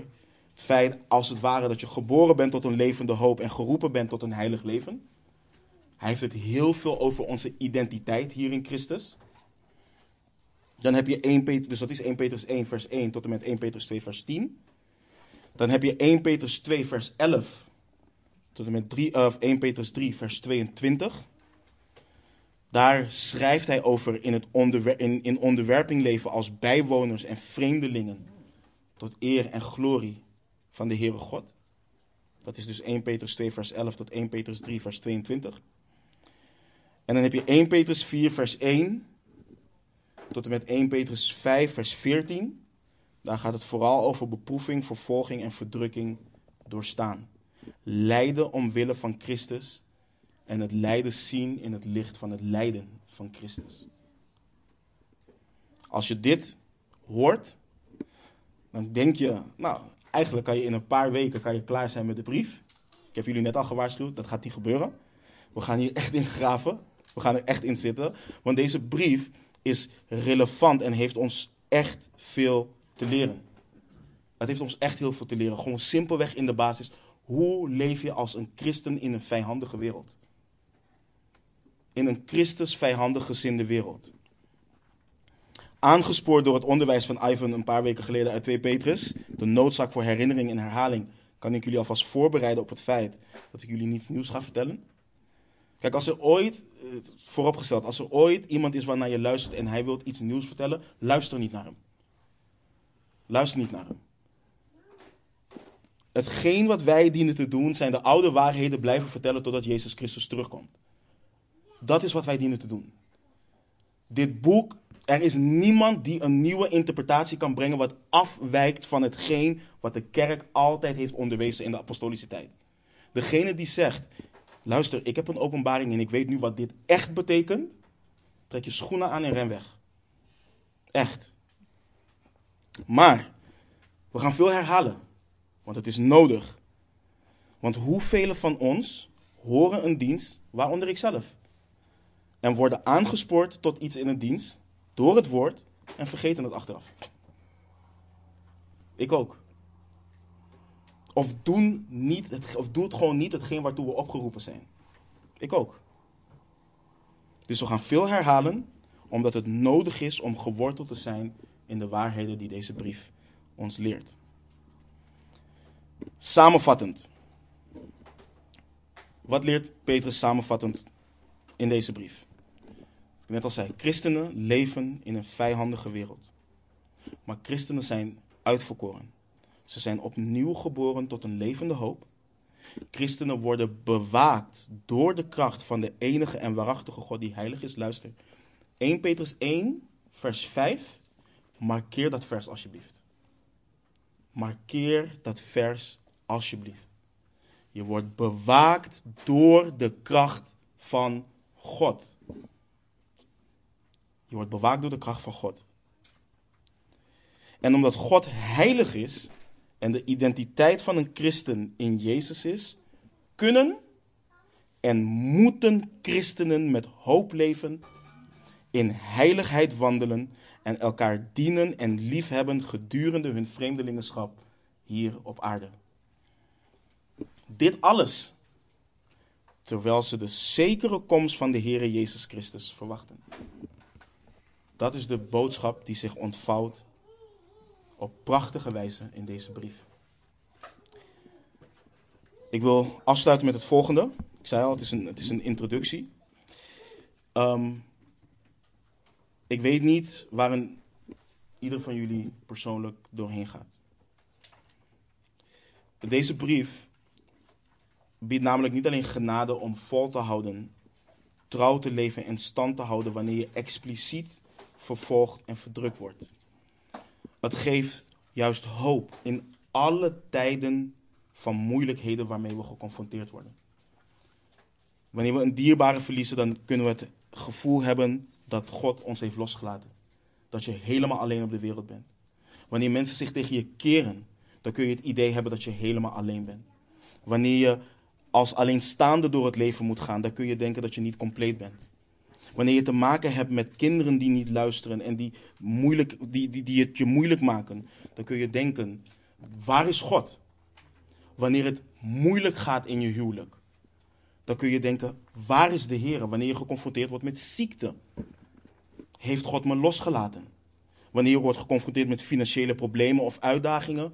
het feit als het ware dat je geboren bent tot een levende hoop en geroepen bent tot een heilig leven. Hij heeft het heel veel over onze identiteit hier in Christus. Dan heb je 1 Petrus, dus dat is 1 Petrus 1 vers 1 tot en met 1 Petrus 2 vers 10. Dan heb je 1 Petrus 2 vers 11 tot met 3, uh, 1 Petrus 3 vers 22. Daar schrijft hij over in, het in, in onderwerping leven als bijwoners en vreemdelingen tot eer en glorie van de Heere God. Dat is dus 1 Petrus 2 vers 11 tot 1 Petrus 3 vers 22. En dan heb je 1 Petrus 4 vers 1 tot en met 1 Petrus 5 vers 14. Daar gaat het vooral over beproeving, vervolging en verdrukking doorstaan. Lijden omwille van Christus en het lijden zien in het licht van het lijden van Christus. Als je dit hoort, dan denk je, nou, eigenlijk kan je in een paar weken kan je klaar zijn met de brief. Ik heb jullie net al gewaarschuwd, dat gaat niet gebeuren. We gaan hier echt in graven. We gaan er echt in zitten. Want deze brief is relevant en heeft ons echt veel te leren. Het heeft ons echt heel veel te leren. Gewoon simpelweg in de basis. Hoe leef je als een christen in een vijandige wereld? In een Christus vijandig gezinde wereld. Aangespoord door het onderwijs van Ivan een paar weken geleden uit 2 Petrus, de noodzaak voor herinnering en herhaling, kan ik jullie alvast voorbereiden op het feit dat ik jullie niets nieuws ga vertellen. Kijk, als er ooit, vooropgesteld, als er ooit iemand is waarnaar je luistert en hij wil iets nieuws vertellen, luister niet naar hem. Luister niet naar hem. Hetgeen wat wij dienen te doen, zijn de oude waarheden blijven vertellen totdat Jezus Christus terugkomt. Dat is wat wij dienen te doen. Dit boek, er is niemand die een nieuwe interpretatie kan brengen wat afwijkt van hetgeen wat de kerk altijd heeft onderwezen in de apostolische tijd. Degene die zegt, luister, ik heb een openbaring en ik weet nu wat dit echt betekent, trek je schoenen aan en ren weg. Echt. Maar, we gaan veel herhalen, want het is nodig. Want hoeveel van ons horen een dienst, waaronder ik zelf, en worden aangespoord tot iets in een dienst door het woord en vergeten het achteraf? Ik ook. Of doen, niet het, of doe het gewoon niet hetgeen waartoe we opgeroepen zijn. Ik ook. Dus we gaan veel herhalen, omdat het nodig is om geworteld te zijn in de waarheden die deze brief ons leert. Samenvattend. Wat leert Petrus samenvattend in deze brief? Ik net al zei, christenen leven in een vijandige wereld. Maar christenen zijn uitverkoren. Ze zijn opnieuw geboren tot een levende hoop. Christenen worden bewaakt door de kracht van de enige en waarachtige God die heilig is. Luister, 1 Petrus 1, vers 5. Markeer dat vers alsjeblieft. Markeer dat vers alsjeblieft. Je wordt bewaakt door de kracht van God. Je wordt bewaakt door de kracht van God. En omdat God heilig is, en de identiteit van een christen in Jezus is, kunnen en moeten christenen met hoop leven, in heiligheid wandelen en elkaar dienen en liefhebben gedurende hun vreemdelingenschap hier op aarde. Dit alles terwijl ze de zekere komst van de Heere Jezus Christus verwachten. Dat is de boodschap die zich ontvouwt op prachtige wijze in deze brief. Ik wil afsluiten met het volgende. Ik zei al, het is een, het is een introductie. Ehm, ik weet niet waarin ieder van jullie persoonlijk doorheen gaat. Deze brief biedt namelijk niet alleen genade om vol te houden, trouw te leven en stand te houden wanneer je expliciet vervolgd en verdrukt wordt. Het geeft juist hoop in alle tijden van moeilijkheden waarmee we geconfronteerd worden. Wanneer we een dierbare verliezen, dan kunnen we het gevoel hebben dat God ons heeft losgelaten. Dat je helemaal alleen op de wereld bent. Wanneer mensen zich tegen je keren, dan kun je het idee hebben dat je helemaal alleen bent. Wanneer je als alleenstaande door het leven moet gaan, dan kun je denken dat je niet compleet bent. Wanneer je te maken hebt met kinderen die niet luisteren en die, moeilijk, die, die, die het je moeilijk maken, dan kun je denken, waar is God? Wanneer het moeilijk gaat in je huwelijk, dan kun je denken, waar is de Heer? Wanneer je geconfronteerd wordt met ziekte, heeft God me losgelaten? Wanneer je wordt geconfronteerd met financiële problemen of uitdagingen,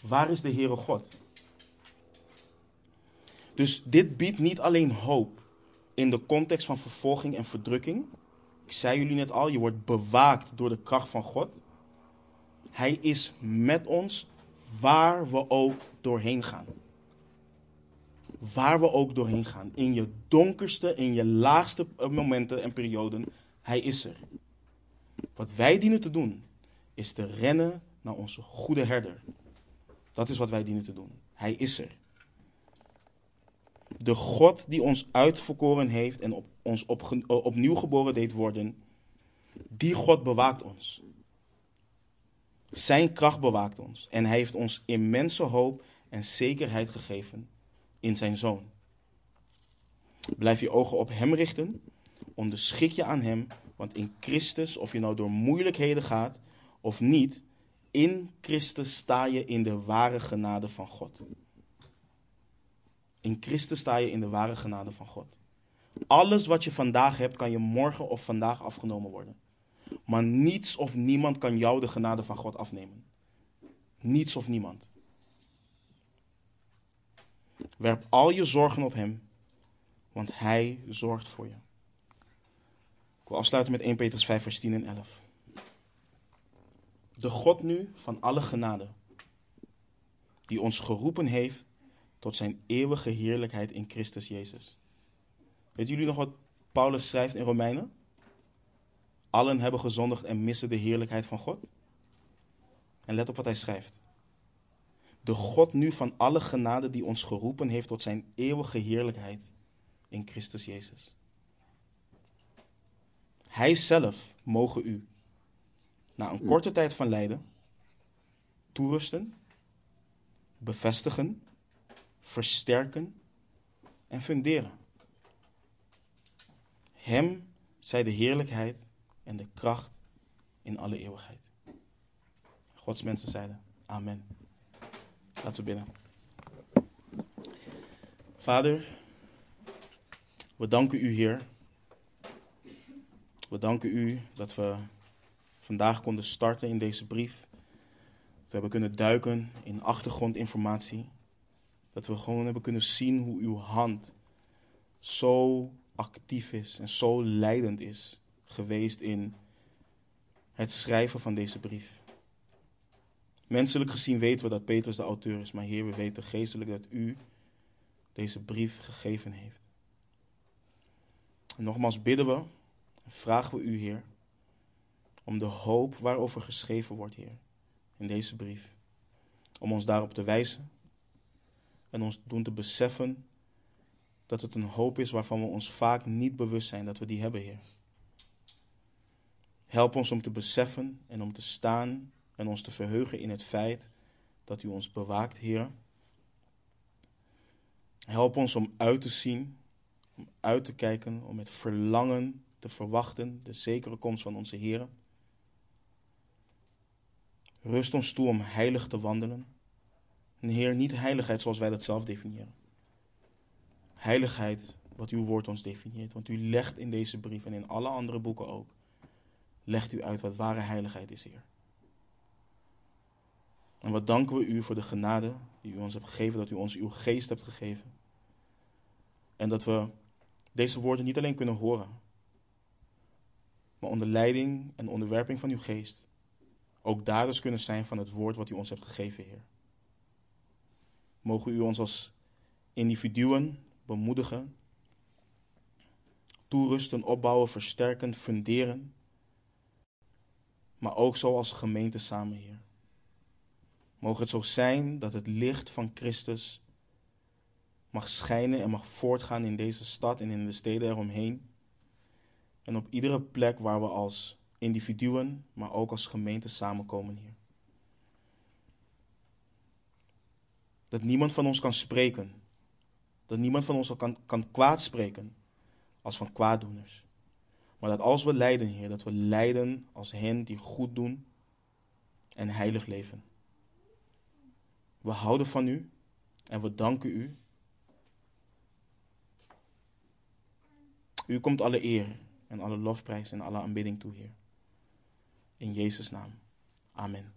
waar is de Heere God? Dus dit biedt niet alleen hoop in de context van vervolging en verdrukking. Ik zei jullie net al, je wordt bewaakt door de kracht van God. Hij is met ons waar we ook doorheen gaan. Waar we ook doorheen gaan. In je donkerste, in je laagste momenten en perioden. Hij is er. Wat wij dienen te doen, is te rennen naar onze goede herder. Dat is wat wij dienen te doen. Hij is er. De God die ons uitverkoren heeft en ons op, opnieuw geboren deed worden, die God bewaakt ons. Zijn kracht bewaakt ons en hij heeft ons immense hoop en zekerheid gegeven in zijn zoon. Blijf je ogen op hem richten, onderschik je aan hem, want in Christus, of je nou door moeilijkheden gaat of niet, in Christus sta je in de ware genade van God. In Christus sta je in de ware genade van God. Alles wat je vandaag hebt, kan je morgen of vandaag afgenomen worden. Maar niets of niemand kan jou de genade van God afnemen. Niets of niemand. Werp al je zorgen op Hem, want Hij zorgt voor je. Ik wil afsluiten met 1 Petrus 5, vers 10 en 11. De God nu van alle genade, die ons geroepen heeft tot zijn eeuwige heerlijkheid in Christus Jezus. Weet jullie nog wat Paulus schrijft in Romeinen? Allen hebben gezondigd en missen de heerlijkheid van God. En let op wat hij schrijft. De God nu van alle genade die ons geroepen heeft tot zijn eeuwige heerlijkheid in Christus Jezus. Hij zelf mogen u, na een korte tijd van lijden, toerusten, bevestigen, versterken en funderen. Hem zij de heerlijkheid en de kracht in alle eeuwigheid. Gods mensen zeiden, amen. Laten we bidden. Vader, we danken u, Heer. We danken u dat we vandaag konden starten in deze brief. Dat we hebben kunnen duiken in achtergrondinformatie. Dat we gewoon hebben kunnen zien hoe uw hand zo actief is en zo leidend is geweest in het schrijven van deze brief. Menselijk gezien weten we dat Petrus de auteur is, maar Heer, we weten geestelijk dat u deze brief gegeven heeft. En nogmaals bidden we en vragen we u, Heer, om de hoop waarover geschreven wordt, Heer, in deze brief. Om ons daarop te wijzen en ons doen te beseffen dat het een hoop is waarvan we ons vaak niet bewust zijn dat we die hebben, Heer. Help ons om te beseffen en om te staan en ons te verheugen in het feit dat U ons bewaakt, Heer. Help ons om uit te zien, om uit te kijken, om met verlangen te verwachten de zekere komst van onze Heer. Rust ons toe om heilig te wandelen. En Heer, niet heiligheid zoals wij dat zelf definiëren. Heiligheid wat uw woord ons definieert. Want u legt in deze brief en in alle andere boeken ook, legt u uit wat ware heiligheid is, Heer. En wat danken we u voor de genade die u ons hebt gegeven, dat u ons uw geest hebt gegeven. En dat we deze woorden niet alleen kunnen horen, maar onder leiding en onderwerping van uw geest ook daders kunnen zijn van het woord wat u ons hebt gegeven, Heer. Mogen u ons als individuen bemoedigen, toerusten, opbouwen, versterken, funderen, maar ook zo als gemeente samen, Heer. Mogen het zo zijn dat het licht van Christus mag schijnen en mag voortgaan in deze stad en in de steden eromheen. En op iedere plek waar we als individuen, maar ook als gemeente samenkomen, Heer. Dat niemand van ons kan spreken Dat niemand van ons kan, kan kwaadspreken als van kwaaddoeners. Maar dat als we lijden, Heer, dat we lijden als hen die goed doen en heilig leven. We houden van u en we danken u. U komt alle eer en alle lofprijs en alle aanbidding toe, Heer. In Jezus' naam. Amen.